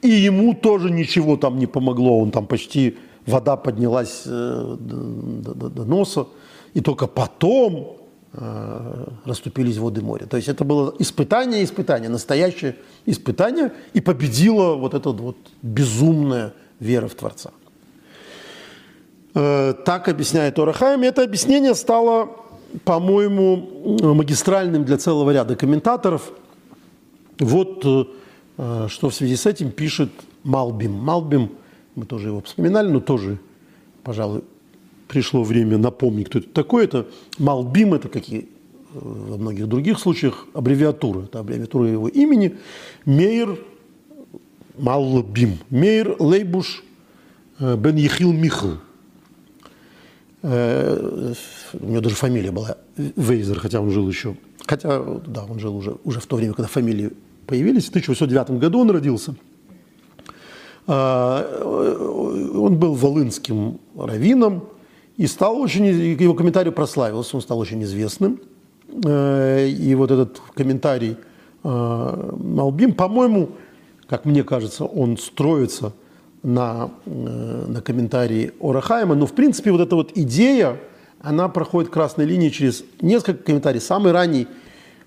И ему тоже ничего там не помогло, он там почти, вода поднялась э, до, до, до носа, и только потом э, расступились воды моря. То есть это было испытание, испытание, настоящее испытание, и победила вот эта вот безумная вера в Творца. Э, так объясняет Орахайм. Это объяснение стало, по-моему, магистральным для целого ряда комментаторов. Вот э, что в связи с этим пишет Малбим. Малбим, мы тоже его вспоминали, но тоже, пожалуй, пришло время напомнить, кто это такой. Это Малбим, это какие во многих других случаях аббревиатура. Это аббревиатура его имени. Мейер Малбим. Мейер Лейбуш э, Бен Ехил Михл. Э, у него даже фамилия была Вейзер, хотя он жил еще. Хотя, да, он жил уже, уже в то время, когда фамилии появились. В 1809 году он родился. А, он был волынским раввином и стал очень, его комментарий прославился, он стал очень известным. Э, и вот этот комментарий э, Малбим, по-моему, как мне кажется, он строится на, э, на комментарии Орахайма. Но, в принципе, вот эта вот идея, она проходит красной линией через несколько комментариев. Самый ранний э,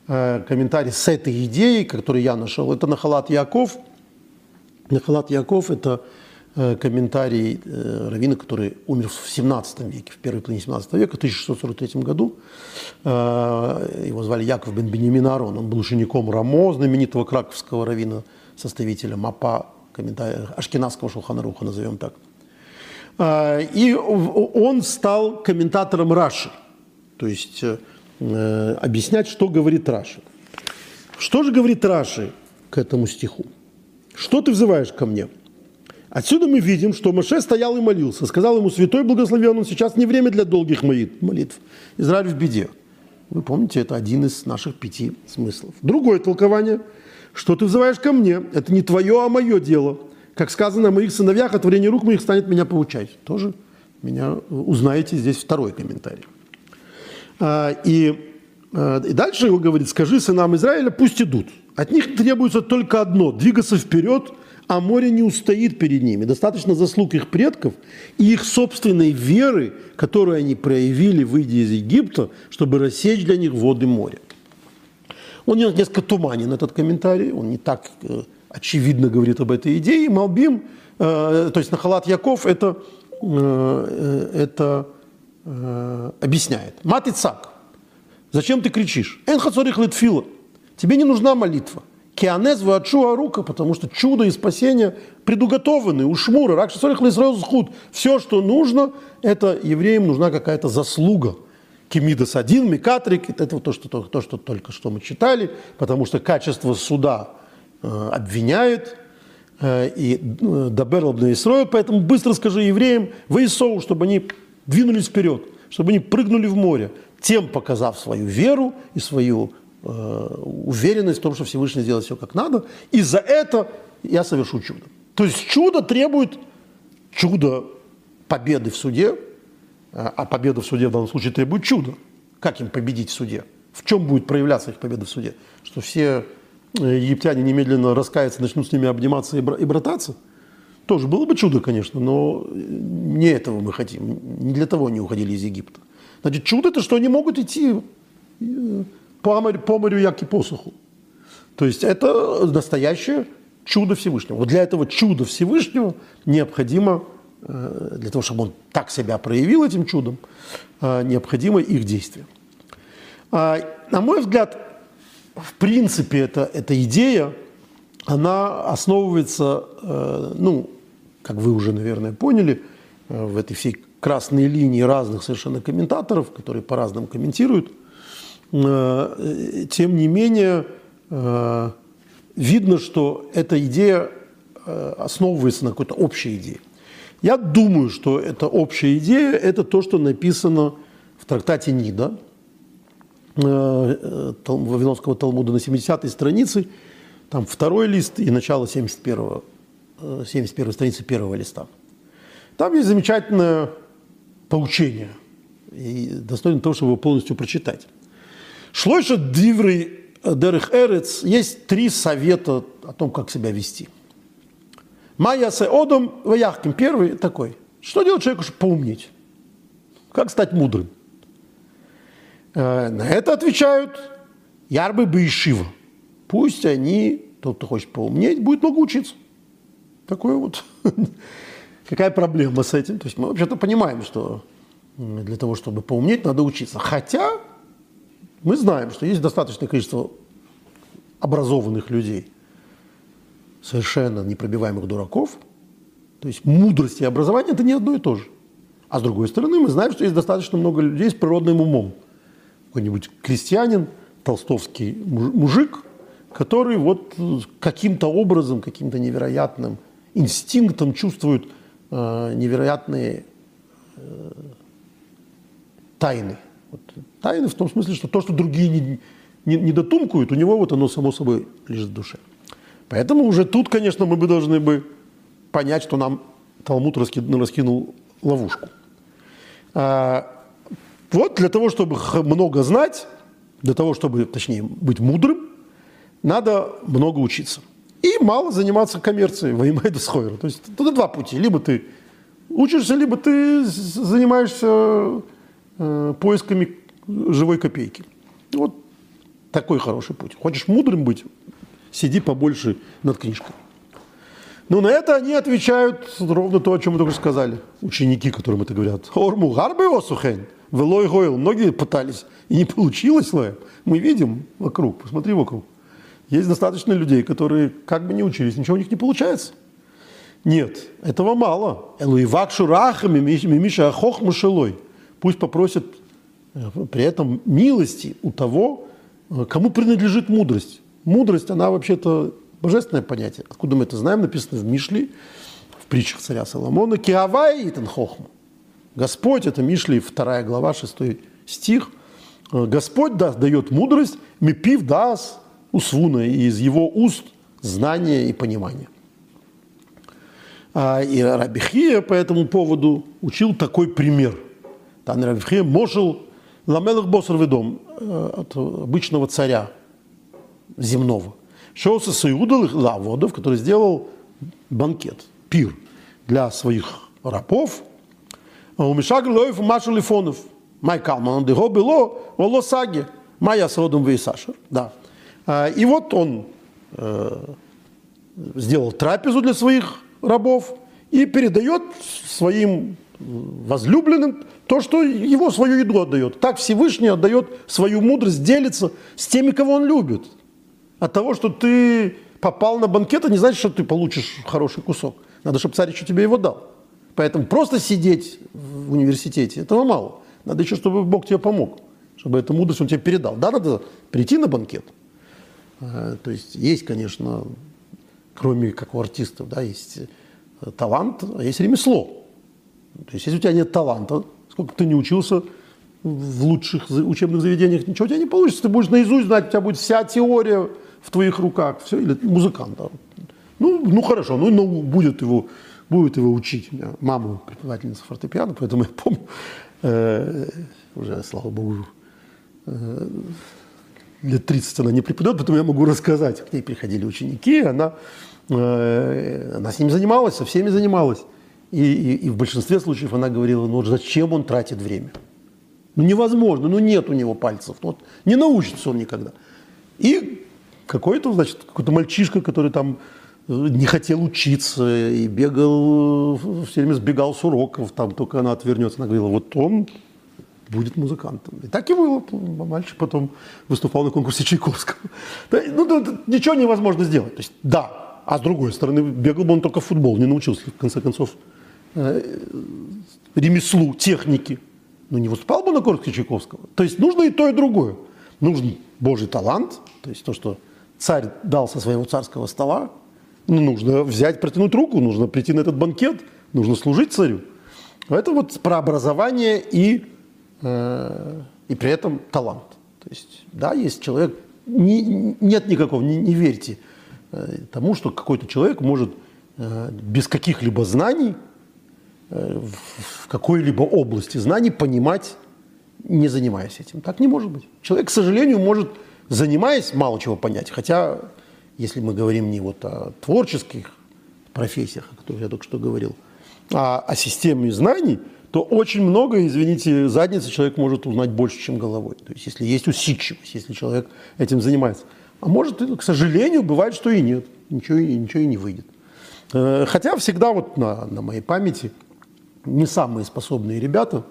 комментарий с этой идеей, который я нашел, это Нахалат Яков. Нахалат Яков – это э, комментарий э, Равина, который умер в 17 веке, в первой половине 17 века, в 1643 году. Э, его звали Яков бен Бенемин Арон. Он был учеником Рамо, знаменитого краковского равина, составителя МАПА комментариях Ашкенадского Шулханаруха, назовем так. И он стал комментатором Раши, то есть э, объяснять, что говорит Раши. Что же говорит Раши к этому стиху? Что ты взываешь ко мне? Отсюда мы видим, что Маше стоял и молился. Сказал ему, святой благословен, он сейчас не время для долгих молитв. Израиль в беде. Вы помните, это один из наших пяти смыслов. Другое толкование – что ты взываешь ко мне, это не твое, а мое дело. Как сказано о моих сыновьях, от творения рук моих станет меня получать. Тоже меня узнаете здесь второй комментарий. А, и, а, и дальше его говорит, скажи сынам Израиля, пусть идут. От них требуется только одно – двигаться вперед, а море не устоит перед ними. Достаточно заслуг их предков и их собственной веры, которую они проявили, выйдя из Египта, чтобы рассечь для них воды моря. Он несколько туманен, этот комментарий, он не так э, очевидно говорит об этой идее. Малбим, э, то есть Нахалат Яков, это, э, это объясняет. Мат Ицак, зачем ты кричишь? Эн хацорих литфила, тебе не нужна молитва. Кианез вачу арука, потому что чудо и спасение предуготованы у Шмура. Рак шасорих худ. Все, что нужно, это евреям нужна какая-то заслуга – Кемидас один, Микатрик, это то что, то, что только что мы читали, потому что качество суда э, обвиняет, э, и э, Дабер Исроил, поэтому быстро скажи евреям, вы Исоу, чтобы они двинулись вперед, чтобы они прыгнули в море, тем показав свою веру и свою э, уверенность в том, что Всевышний сделает все как надо, и за это я совершу чудо. То есть чудо требует чудо победы в суде, а, а победа в суде в данном случае требует чуда. Как им победить в суде? В чем будет проявляться их победа в суде? Что все э, египтяне немедленно раскаются, начнут с ними обниматься и брататься? Тоже было бы чудо, конечно, но не этого мы хотим. Не для того они уходили из Египта. Значит, чудо – это что они могут идти э, по морю, по морю як и посуху. То есть это настоящее чудо Всевышнего. Вот для этого чуда Всевышнего необходимо Э, для того, чтобы он так себя проявил этим чудом, э, необходимо их действие. А, на мой взгляд, в принципе, это, эта идея, она основывается, э, ну, как вы уже, наверное, поняли, э, в этой всей красной линии разных совершенно комментаторов, которые по-разному комментируют. Э, тем не менее, видно, что эта идея основывается на какой-то общей идее. Я думаю, что эта общая идея – это то, что написано в трактате Нида, Вавилонского Талмуда на 70-й странице, там второй лист и начало 71, 71 страницы первого листа. Там есть замечательное поучение, и достойно того, чтобы его полностью прочитать. Шлойша Диврей Дерех Эрец есть три совета о том, как себя вести. Майя се одом ваяхким. Первый такой. Что делать человеку, чтобы поумнеть? Как стать мудрым? Э, на это отвечают ярбы бы Ишива. Пусть они, тот, кто хочет поумнеть, будет много учиться. Такое вот. Какая проблема с этим? То есть мы вообще-то понимаем, что для того, чтобы поумнеть, надо учиться. Хотя мы знаем, что есть достаточное количество образованных людей, совершенно непробиваемых дураков. То есть мудрость и образование – это не одно и то же. А с другой стороны, мы знаем, что есть достаточно много людей с природным умом. Какой-нибудь крестьянин, толстовский мужик, который вот каким-то образом, каким-то невероятным инстинктом чувствует э, невероятные э, тайны. Вот, тайны в том смысле, что то, что другие не, не, не дотумкают, у него вот оно само собой лежит в душе. Поэтому уже тут, конечно, мы бы должны бы понять, что нам Талмуд раскинул, раскинул ловушку. А, вот для того, чтобы много знать, для того, чтобы, точнее, быть мудрым, надо много учиться. И мало заниматься коммерцией, воимайда схойра. То есть тут два пути. Либо ты учишься, либо ты занимаешься э, поисками живой копейки. Вот такой хороший путь. Хочешь мудрым быть, сиди побольше над книжкой. Но на это они отвечают ровно то, о чем мы только сказали. Ученики, которым это говорят. Орму гарбы осухен, велой гойл. Многие пытались, и не получилось. Мы видим вокруг, посмотри вокруг. Есть достаточно людей, которые как бы не учились, ничего у них не получается. Нет, этого мало. Элуивак шурахами. Пусть попросят при этом милости у того, э, кому принадлежит мудрость. Мудрость, она вообще-то божественное понятие. Откуда мы это знаем? Написано в Мишле, в притчах царя Соломона. Киавай итан хохму. Господь, это Мишли, 2 глава, 6 стих. Э, Господь даст, дает мудрость, мипив даст усвуна, из его уст знание и понимание. А, и Рабихия по этому поводу учил такой пример. Там Рабихия можел Ламелых Босар ведом э, от обычного царя земного. Шоуса Саюдал Лаводов, который сделал банкет, пир для своих рабов. А у Мишаг Лоев Маша Лифонов. Май Калман, дего было, воло саги. Майя Содом Вейсашер. Да. А, и вот он э, сделал трапезу для своих рабов и передает своим возлюбленным то, что его свою еду отдает. Так Всевышний отдает свою мудрость, делится с теми, кого он любит. От того, что ты попал на банкет, не значит, что ты получишь хороший кусок. Надо, чтобы царь еще тебе его дал. Поэтому просто сидеть в университете, этого мало. Надо еще, чтобы Бог тебе помог, чтобы эту мудрость он тебе передал. Да, надо прийти на банкет. А, то есть есть, конечно, кроме как у артистов, да, есть э, талант, а есть ремесло. То есть, если у тебя нет таланта, сколько ты не учился в лучших учебных заведениях, ничего у тебя не получится. Ты будешь наизусть знать, у тебя будет вся теория в твоих руках, все, или музыкант. Да. Ну, ну хорошо, ну, ну будет его, будет его учить. У меня мама преподавательница фортепиано, поэтому я помню, э, уже, слава богу, э, лет 30 она не преподает, поэтому я могу рассказать. К ней приходили ученики, она, э, она с ними занималась, со всеми занималась. И, и, и в большинстве случаев она говорила, ну вот зачем он тратит время? Ну невозможно, ну нет у него пальцев, ну, вот, не научится он никогда. И какой-то, значит, какой-то мальчишка, который там э, не хотел учиться и бегал, все время сбегал с уроков, там только она отвернется. Она говорила, вот он будет музыкантом. И так и было. Мальчик потом выступал на конкурсе Чайковского. Ну, ничего невозможно сделать. То есть, да, а с другой стороны, бегал бы он только в футбол, не научился, в конце концов, э, ремеслу, технике. Ну, не выступал бы на конкурсе Чайковского. То есть, нужно и то, и другое. Нужен Божий талант, то есть то, что царь дал со своего царского стола, ну, нужно взять, протянуть руку, нужно прийти на этот банкет, нужно служить царю. Это вот про образование и, и при этом талант. То есть, да, есть человек, не, нет никакого, не, не верьте э, тому, что какой-то человек может э, без каких-либо знаний э, в какой-либо области знаний понимать, не занимаясь этим. Так не может быть. Человек, к сожалению, может, занимаясь, мало чего понять. Хотя, если мы говорим не вот о творческих профессиях, о которых я только что говорил, а о системе знаний, то очень много, извините, задницы человек может узнать больше, чем головой. То есть если есть усидчивость, если человек этим занимается. А может, к сожалению, бывает, что и нет. Ничего, ничего и не выйдет. Э, хотя всегда вот на, на моей памяти не самые способные ребята,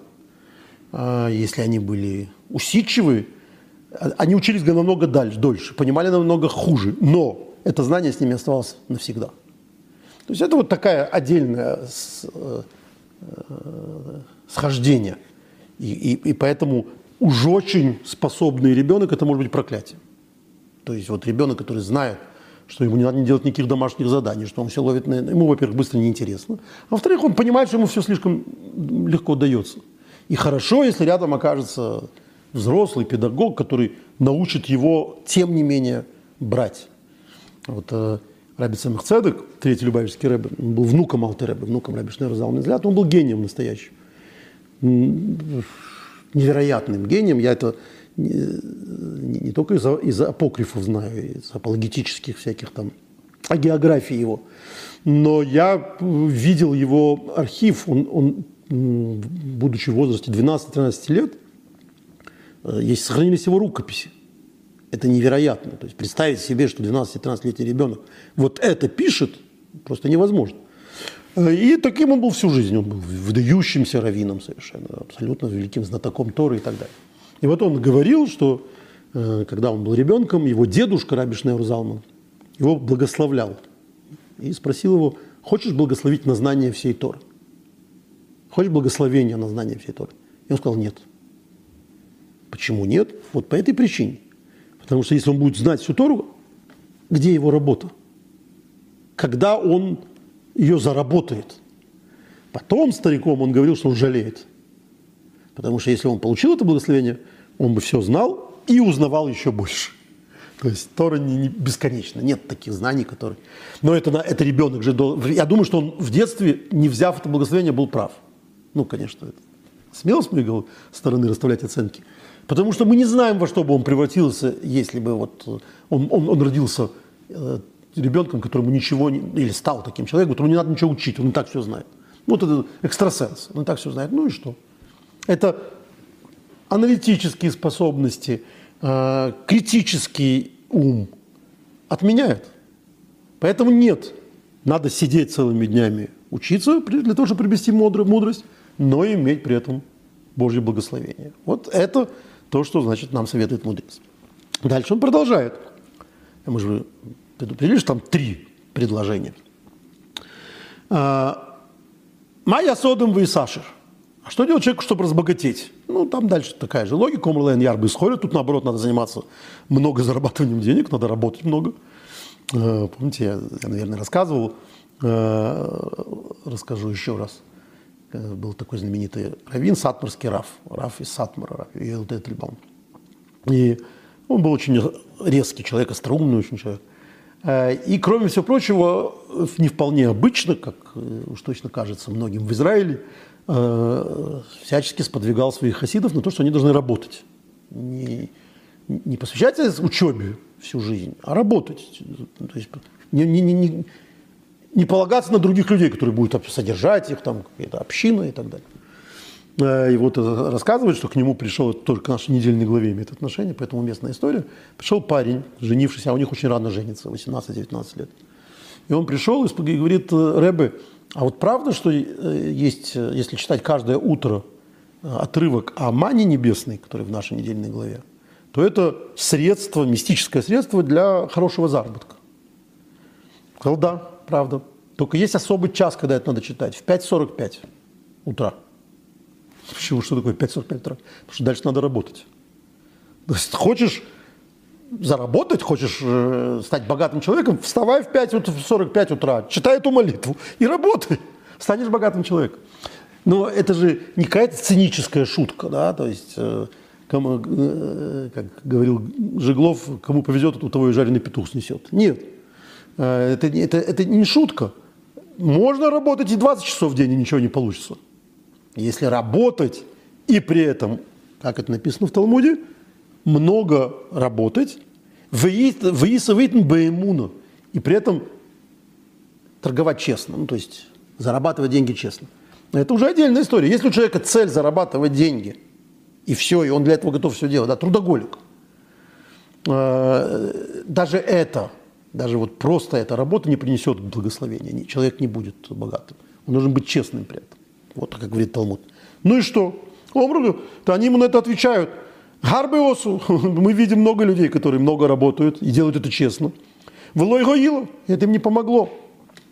а, если они были усидчивые, а, они учились намного дальше, дольше, понимали намного хуже, но это знание с ними оставалось навсегда. То есть это вот такая отдельное схождение. И, и, и поэтому уж очень способный ребенок это может быть проклятие. То есть вот ребенок, который знает, что ему не надо делать никаких домашних заданий, что он все ловит, на... ему, во-первых, быстро неинтересно, а во-вторых, он понимает, что ему все слишком легко дается. И хорошо, если рядом окажется взрослый педагог, который научит его, тем не менее, брать. Вот э, Раби Самых Цедек, третий Любавичский рэбе, был внуком Алтереба, внуком Раби Шнера взгляд, он был гением настоящим. Невероятным гением. Я это не, не, только из, из апокрифов знаю, из апологетических всяких там, о географии его. Но я видел его архив, он, он будучи в возрасте 12-13 лет, э, есть сохранились его рукописи. Это невероятно. То есть представить себе, что 12-13-летний ребенок вот это пишет, просто невозможно. И таким он был всю жизнь. Он был выдающимся раввином совершенно, абсолютно великим знатоком Торы и так далее. И вот он говорил, что э, когда он был ребенком, его дедушка Раби Залман его благословлял. И спросил его, хочешь благословить на знание всей Торы? Хочешь благословения на знание всей Торы? И он сказал, нет. Почему нет? Вот по этой причине. Потому что если он будет знать всю Тору, где его работа? Когда он ее заработает? Потом стариком он говорил, что он жалеет. Потому что если он получил это благословение, он бы все знал и узнавал еще больше. То есть Тора не, не бесконечна, нет таких знаний, которые... Но это, это ребенок же... Я думаю, что он в детстве, не взяв это благословение, был прав. Ну, конечно, это смело с моей стороны расставлять оценки. Потому что мы не знаем, во что бы он превратился, если бы вот он, он, он родился э, ребенком, которому ничего не, или стал таким человеком, которому не надо ничего учить, он и так все знает. Вот это экстрасенс, он и так все знает. Ну и что? Это аналитические способности, э, критический ум отменяют. Поэтому нет, надо сидеть целыми днями, учиться для того, чтобы приобрести мудрость, но иметь при этом Божье благословение. Вот это то, что, значит, нам советует мудрец. Дальше он продолжает. Мы же предупредили, что там три предложения. А, Майя содом вы Сашер. А что делать человеку, чтобы разбогатеть? Ну, там дальше такая же логика. Омрлайн ярбы исходит. Тут, наоборот, надо заниматься много зарабатыванием денег, надо работать много. А, помните, я, наверное, рассказывал. А, расскажу еще раз – Э, был такой знаменитый раввин, сатмарский Раф, Раф из Сатмара, Раф Елтетльбаум. И он был очень резкий человек, остроумный очень человек. Э, и, кроме всего прочего, не вполне обычно, как э, уж точно кажется многим в Израиле, всячески сподвигал своих хасидов на то, что они должны работать. Не, не посвящать учебе всю жизнь, а работать. То есть не, не, не, не полагаться на других людей, которые будут содержать их, там какая-то община и так далее. Э, и вот рассказывает, что к нему пришел, только нашей недельной главе имеет отношение, поэтому местная история. Пришел парень, женившийся, а у них очень рано женится, 18-19 лет. И он пришел и говорит, Рэбе, а вот правда, что э, есть, если читать каждое утро отрывок о мане небесной, который в нашей недельной главе, то это средство, мистическое средство для хорошего заработка. Сказал, да, правда. Только есть особый час, когда это надо читать, в 5.45 утра. Почему? Что такое 5.45 утра? Потому что дальше надо работать. То есть хочешь заработать, хочешь э, стать богатым человеком, вставай в 5.45 утра, читай эту молитву и работай. Станешь богатым человеком. Но это же не какая-то циническая шутка, да, то есть, э, кому, э, как говорил Жеглов, кому повезет, у того и жареный петух снесет. Нет, это, это, это не шутка. Можно работать и 20 часов в день, и ничего не получится. Если работать и при этом, как это написано в Талмуде, много работать, выисовитн баэмуну, и при этом торговать честно, ну, то есть зарабатывать деньги честно. Это уже отдельная история. Если у человека цель зарабатывать деньги, и все, и он для этого готов все делать, да, трудоголик, э, даже это, даже вот просто эта работа не принесет благословения. Человек не будет богатым. Он должен быть честным при этом. Вот как говорит Талмуд. Ну и что? Омруду, то они ему на это отвечают – Гарбеосу. Мы видим много людей, которые много работают и делают это честно. Влой Гоилов. Это им не помогло.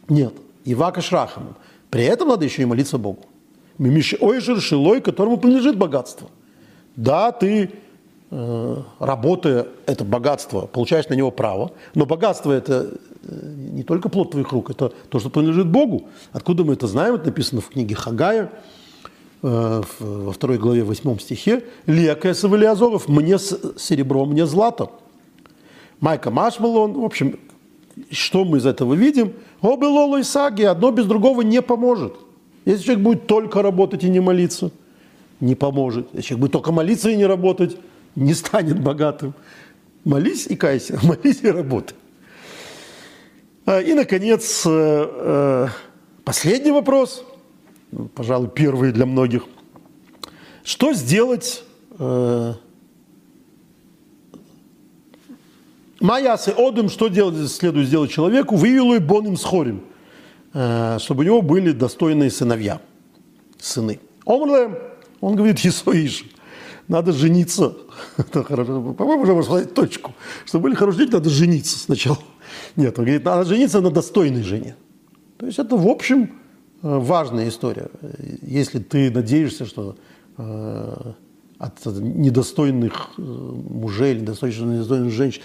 Нет. Ивака Шрахам. При этом надо еще и молиться Богу. Мимиши Ойшер Шилой, которому принадлежит богатство. Да, ты, э, работая это богатство, получаешь на него право, но богатство это э, не только плод твоих рук, это то, что принадлежит Богу. Откуда мы это знаем? Это написано в книге Хагая, Э, во второй главе, восьмом стихе, «Лекая Савелиазоров, мне серебро, мне злато». Майка Машмалон, в общем, что мы из этого видим? Обе Лоло и Саги, одно без другого не поможет. Если человек будет только работать и не молиться, не поможет. Если человек будет только молиться и не работать, не станет богатым. Молись и кайся, молись и работай. А, и, наконец, э, э, последний вопрос – пожалуй, первые для многих. Что сделать э, Маясы Одым, что делать, следует сделать человеку? Вывелу и боным схорим, чтобы у него были достойные сыновья, сыны. Омрле, он говорит, Исоиш, надо жениться. По-моему, уже можно сказать точку. Чтобы были хорошие дети, надо жениться сначала. Нет, он говорит, надо жениться на достойной жене. То есть это, в общем, Э, важная история. Если ты надеешься, что э, от недостойных э, мужей или недостойных женщин,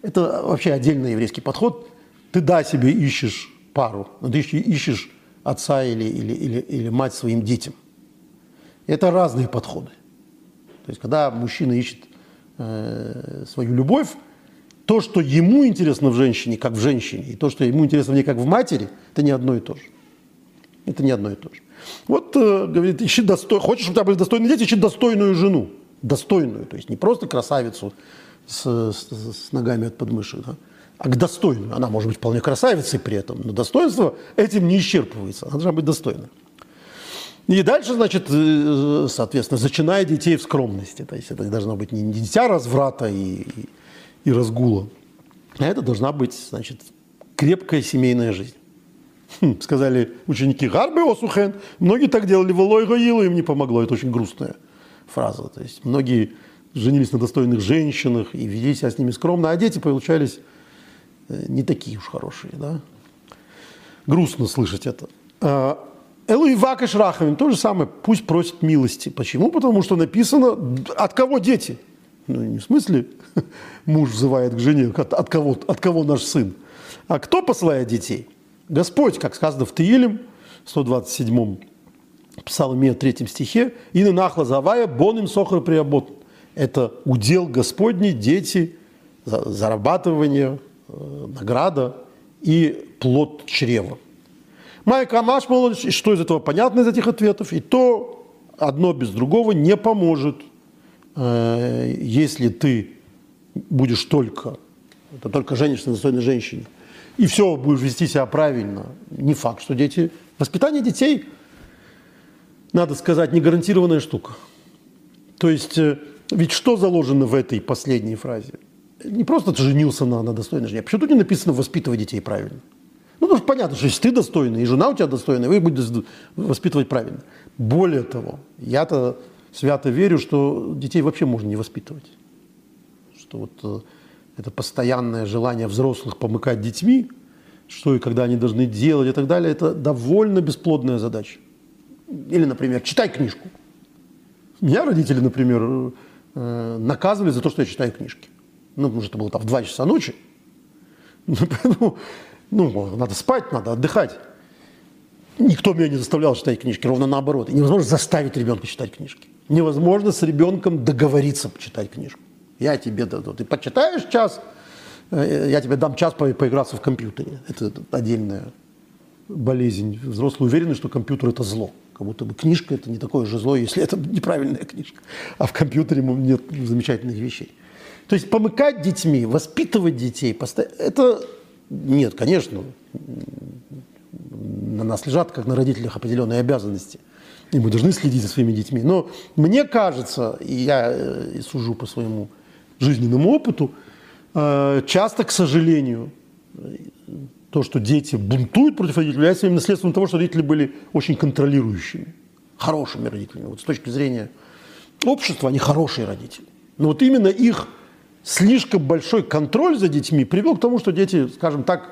это вообще отдельный еврейский подход. Ты, да, себе ищешь пару, но ты ищешь отца или, или, или, или мать своим детям. Это разные подходы. То есть, когда мужчина ищет э, свою любовь, то, что ему интересно в женщине, как в женщине, и то, что ему интересно в ней, как в матери, это не одно и то же. Это не одно и то же. Вот, э, говорит, ищи достой... хочешь, чтобы у тебя были достойные дети, ищи достойную жену. Достойную, то есть не просто красавицу с, с, с ногами от подмышек, да, а к достойную. Она может быть вполне красавицей при этом, но достоинство этим не исчерпывается. Она должна быть достойной. И дальше, значит, э, соответственно, зачиная детей в скромности. То есть это должно быть не дитя разврата и, и, разгула, а это должна быть, значит, крепкая семейная жизнь. Хм, сказали ученики Гарбы Осухен. Многие так делали, Волой Гаилу, им не помогло. Это очень грустная фраза. То есть многие женились на достойных женщинах и вели себя с ними скромно, а дети получались э, не такие уж хорошие. Да? Грустно слышать это. Элу и Вакаш Рахамин то же самое, пусть просит милости. Почему? Потому что написано, от кого дети? Ну, не в смысле муж взывает к жене, от, от, кого, от кого наш сын. А кто посылает детей? Господь, как сказано в Таилем, 127-м псалме 3 стихе, «И на нахла завая бон им сохр приобот». Это удел Господний, дети, зарабатывание, э, награда и плод чрева. Майка Машмал, что из этого понятно из этих ответов? И то одно без другого не поможет, э, если ты будешь только, это только женишься на достойной женщине – и все, будешь вести себя правильно. Не факт, что дети... Воспитание детей, надо сказать, не гарантированная штука. То есть, э, ведь что заложено в этой последней фразе? Не просто ты женился на, на достойной жене. Почему тут не написано «воспитывай детей правильно»? Ну, потому что понятно, что если ты достойный, и жена у тебя достойная, вы будете воспитывать правильно. Более того, я-то свято верю, что детей вообще можно не воспитывать. Что вот э, это постоянное желание взрослых помыкать детьми, что и когда они должны делать и так далее, это довольно бесплодная задача. Или, например, читай книжку. Меня родители, например, э, наказывали за то, что я читаю книжки. Ну, потому что это было там в 2 часа ночи. Ну, ну, надо спать, надо отдыхать. Никто меня не заставлял читать книжки, ровно наоборот. И невозможно заставить ребенка читать книжки. Невозможно с ребенком договориться почитать книжку. Я тебе даю. Ты почитаешь час, э, я тебе дам час по поиграться в компьютере. Это отдельная болезнь. Взрослые уверены, что компьютер – это зло. Как будто бы книжка – это не такое же зло, если это неправильная книжка. А в компьютере нет замечательных вещей. То есть помыкать детьми, воспитывать детей, это нет, конечно, на нас лежат, как на родителях, определенные обязанности. И мы должны следить за своими детьми. Но мне кажется, и я э, сужу по своему жизненному опыту, э, часто, к сожалению, то, что дети бунтуют против родителей, является именно следствием того, что родители были очень контролирующими, хорошими родителями. Вот с точки зрения общества они хорошие родители. Но вот именно их слишком большой контроль за детьми привел к тому, что дети, скажем так,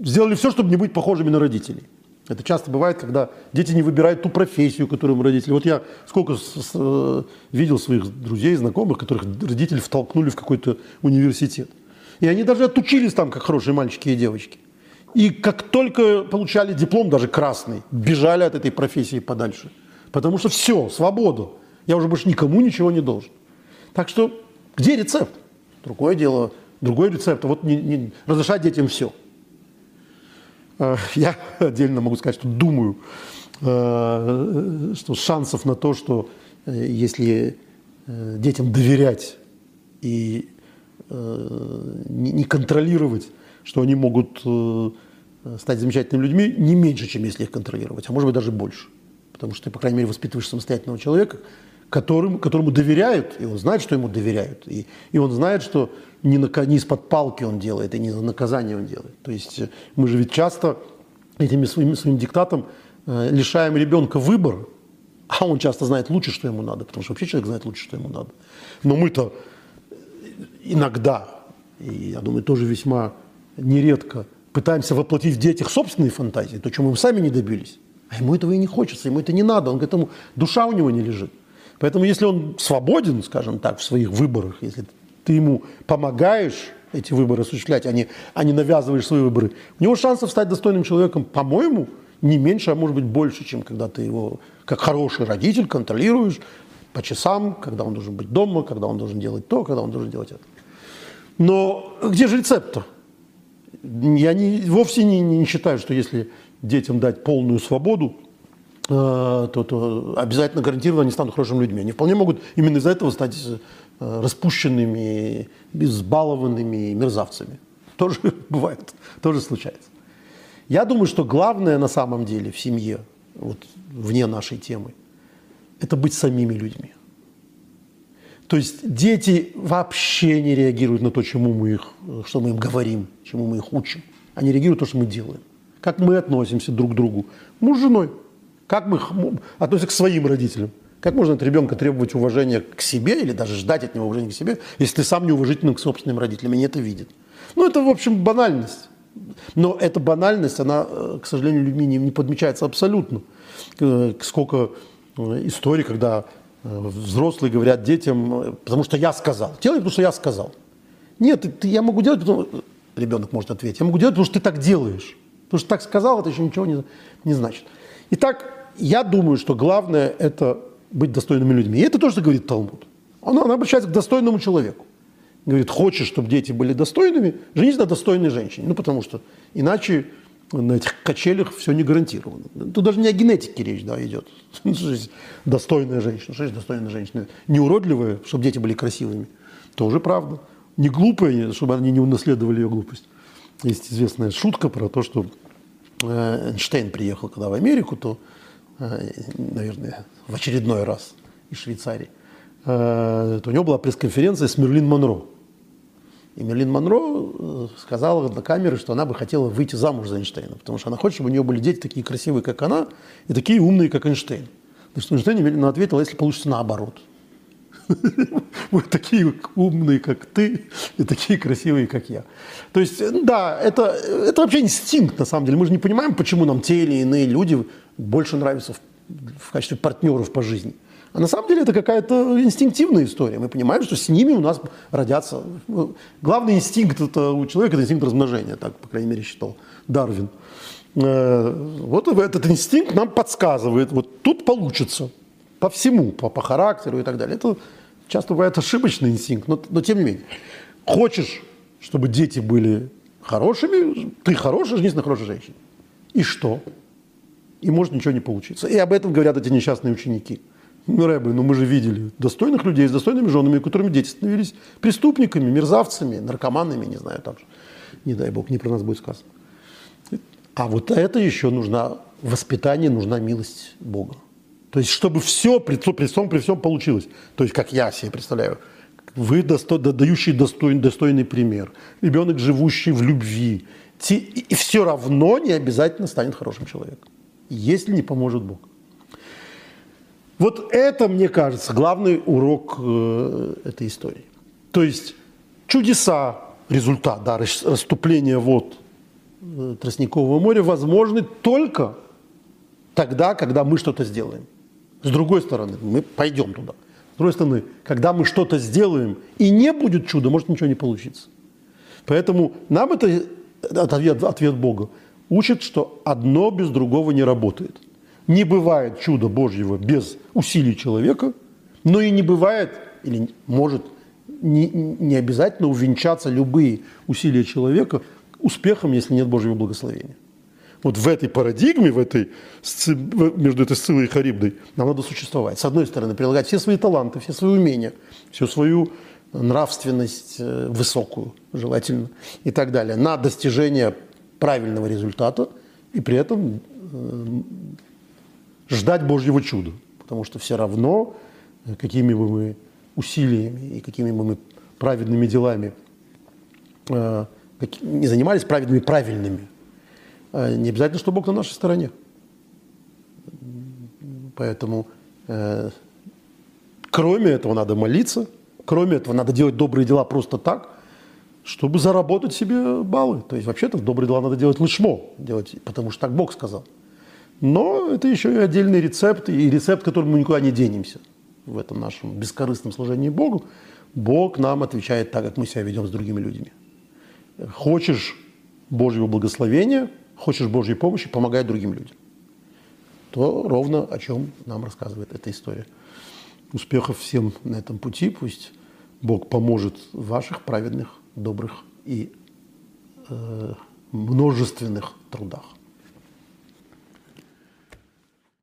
сделали все, чтобы не быть похожими на родителей. Это часто бывает, когда дети не выбирают ту профессию, которую им родители. Вот я сколько с, с, э, видел своих друзей, знакомых, которых родители втолкнули в какой-то университет. И они даже отучились там, как хорошие мальчики и девочки. И как только получали диплом, даже красный, бежали от этой профессии подальше. Потому что все, свобода. Я уже больше никому ничего не должен. Так что где рецепт? Другое дело, другой рецепт. Вот не, не, разрешать детям все. Э, я отдельно могу сказать, что думаю, э, что шансов на то, что э, если детям доверять и не контролировать, что они могут стать замечательными людьми, не меньше, чем если их контролировать, а может быть даже больше. Потому что ты, по крайней мере, воспитываешь самостоятельного человека, которым, которому доверяют, и он знает, что ему доверяют. И, и он знает, что не, не из-под палки он делает, и не за наказание он делает. То есть э, мы же ведь часто этими своим, своим диктатом э, лишаем ребенка выбора, а он часто знает лучше, что ему надо, потому что вообще человек знает лучше, что ему надо. Но мы-то иногда, и я думаю, тоже весьма нередко, пытаемся воплотить в детях собственные фантазии, то, чего мы сами не добились. А ему этого и не хочется, ему это не надо, он к этому, душа у него не лежит. Поэтому если он свободен, скажем так, в своих выборах, если ты ему помогаешь эти выборы осуществлять, а не, а не навязываешь свои выборы, у него шансов стать достойным человеком, по-моему, не меньше, а может быть больше, чем когда ты его как хороший родитель контролируешь по часам, когда он должен быть дома, когда он должен делать то, когда он должен делать это. Но где же рецепт-то? Я не, вовсе не, не считаю, что если детям дать полную свободу, то, то обязательно гарантированно они станут хорошими людьми. Они вполне могут именно из-за этого стать э, распущенными, избалованными мерзавцами. Тоже бывает, тоже случается. Я думаю, что главное на самом деле в семье, вот вне нашей темы, это быть самими людьми. То есть дети вообще не реагируют на то, чему мы их, что мы им говорим, чему мы их учим. Они реагируют на то, что мы делаем. Как мы относимся друг к другу. Муж с женой. Как мы относимся к своим родителям? Как можно от ребенка требовать уважения к себе или даже ждать от него уважения к себе, если ты сам неуважительным к собственным родителям и не это видит? Ну, это, в общем, банальность. Но эта банальность, она, э, к сожалению, людьми не, не подмечается абсолютно. Э, сколько э, историй, когда взрослые говорят детям, потому что я сказал. Делай, потому что я сказал. Нет, ты, я могу делать, потому ребенок может ответить, я могу делать, потому что ты так делаешь. Потому что так сказал, это еще ничего не, не значит. Итак, я думаю, что главное – это быть достойными людьми. И это то, что говорит Талмуд. Он, он обращается к достойному человеку. Говорит, хочешь, чтобы дети были достойными, женись на достойной женщине. Ну, потому что иначе на этих качелях все не гарантировано. Тут даже не о генетике речь да, идет. Достойная женщина. Что есть достойная женщина? Не уродливая, чтобы дети были красивыми. Тоже правда. Не глупая, чтобы они не унаследовали ее глупость. Есть известная шутка про то, что э, Эйнштейн приехал когда в Америку, то наверное, в очередной раз из Швейцарии, э, то у него была пресс-конференция с Мерлин Монро. И Мерлин Монро э, сказала на камеры, что она бы хотела выйти замуж за Эйнштейна, потому что она хочет, чтобы у нее были дети такие красивые, как она, и такие умные, как Эйнштейн. На что Эйнштейн ответил, «А если получится наоборот. Мы такие умные, как ты, и такие красивые, как я. То есть, да, это, это вообще инстинкт, на самом деле. Мы же не понимаем, почему нам те или иные люди больше нравятся в, в качестве партнеров по жизни. А на самом деле это какая-то инстинктивная история. Мы понимаем, что с ними у нас родятся... Главный инстинкт это у человека – это инстинкт размножения, так, по крайней мере, считал Дарвин. Э, вот этот инстинкт нам подсказывает, вот тут получится по всему, по, по характеру и так далее. Это часто бывает ошибочный инстинкт, но, но тем не менее. Хочешь, чтобы дети были хорошими, ты хорошая, женись на хорошей женщине. И что? И может ничего не получиться. И об этом говорят эти несчастные ученики. Ну, Рэбе, ну мы же видели достойных людей с достойными женами, которыми дети становились преступниками, мерзавцами, наркоманами, не знаю, там же. Не дай бог, не про нас будет сказано. А вот это еще нужно воспитание, нужна милость Бога. То есть, чтобы все при, при всем, при всем получилось. То есть, как я себе представляю, вы досто, дающий достойный, достойный пример, ребенок, живущий в любви, те, и, и все равно не обязательно станет хорошим человеком, если не поможет Бог. Вот это, мне кажется, главный урок э, этой истории. То есть чудеса, результат, да, расступление вод э, Тростникового моря возможны только тогда, когда мы что-то сделаем. С другой стороны, мы пойдем туда. С другой стороны, когда мы что-то сделаем и не будет чуда, может ничего не получиться. Поэтому нам это ответ, ответ Бога учит, что одно без другого не работает. Не бывает чуда Божьего без усилий человека, но и не бывает, или может не, не обязательно увенчаться любые усилия человека успехом, если нет Божьего благословения вот в этой парадигме, в этой, между этой Сцилой и Харибдой, нам надо существовать. С одной стороны, прилагать все свои таланты, все свои умения, всю свою нравственность э, высокую, желательно, и так далее, на достижение правильного результата, и при этом э, ждать Божьего чуда. Потому что все равно, э, какими бы мы усилиями и какими бы мы праведными делами не занимались праведными правильными – не обязательно, что Бог на нашей стороне. Поэтому э, кроме этого надо молиться, кроме этого надо делать добрые дела просто так, чтобы заработать себе баллы. То есть вообще-то добрые дела надо делать лишмо, делать, потому что так Бог сказал. Но это еще и отдельный рецепт, и рецепт, которым мы никуда не денемся в этом нашем бескорыстном служении Богу. Бог нам отвечает так, как мы себя ведем с другими людьми. Хочешь Божьего благословения – хочешь Божьей помощи, помогай другим людям. То ровно о чем нам рассказывает эта история. Успехов всем на этом пути. Пусть Бог поможет ваших праведных, добрых и э, множественных трудах.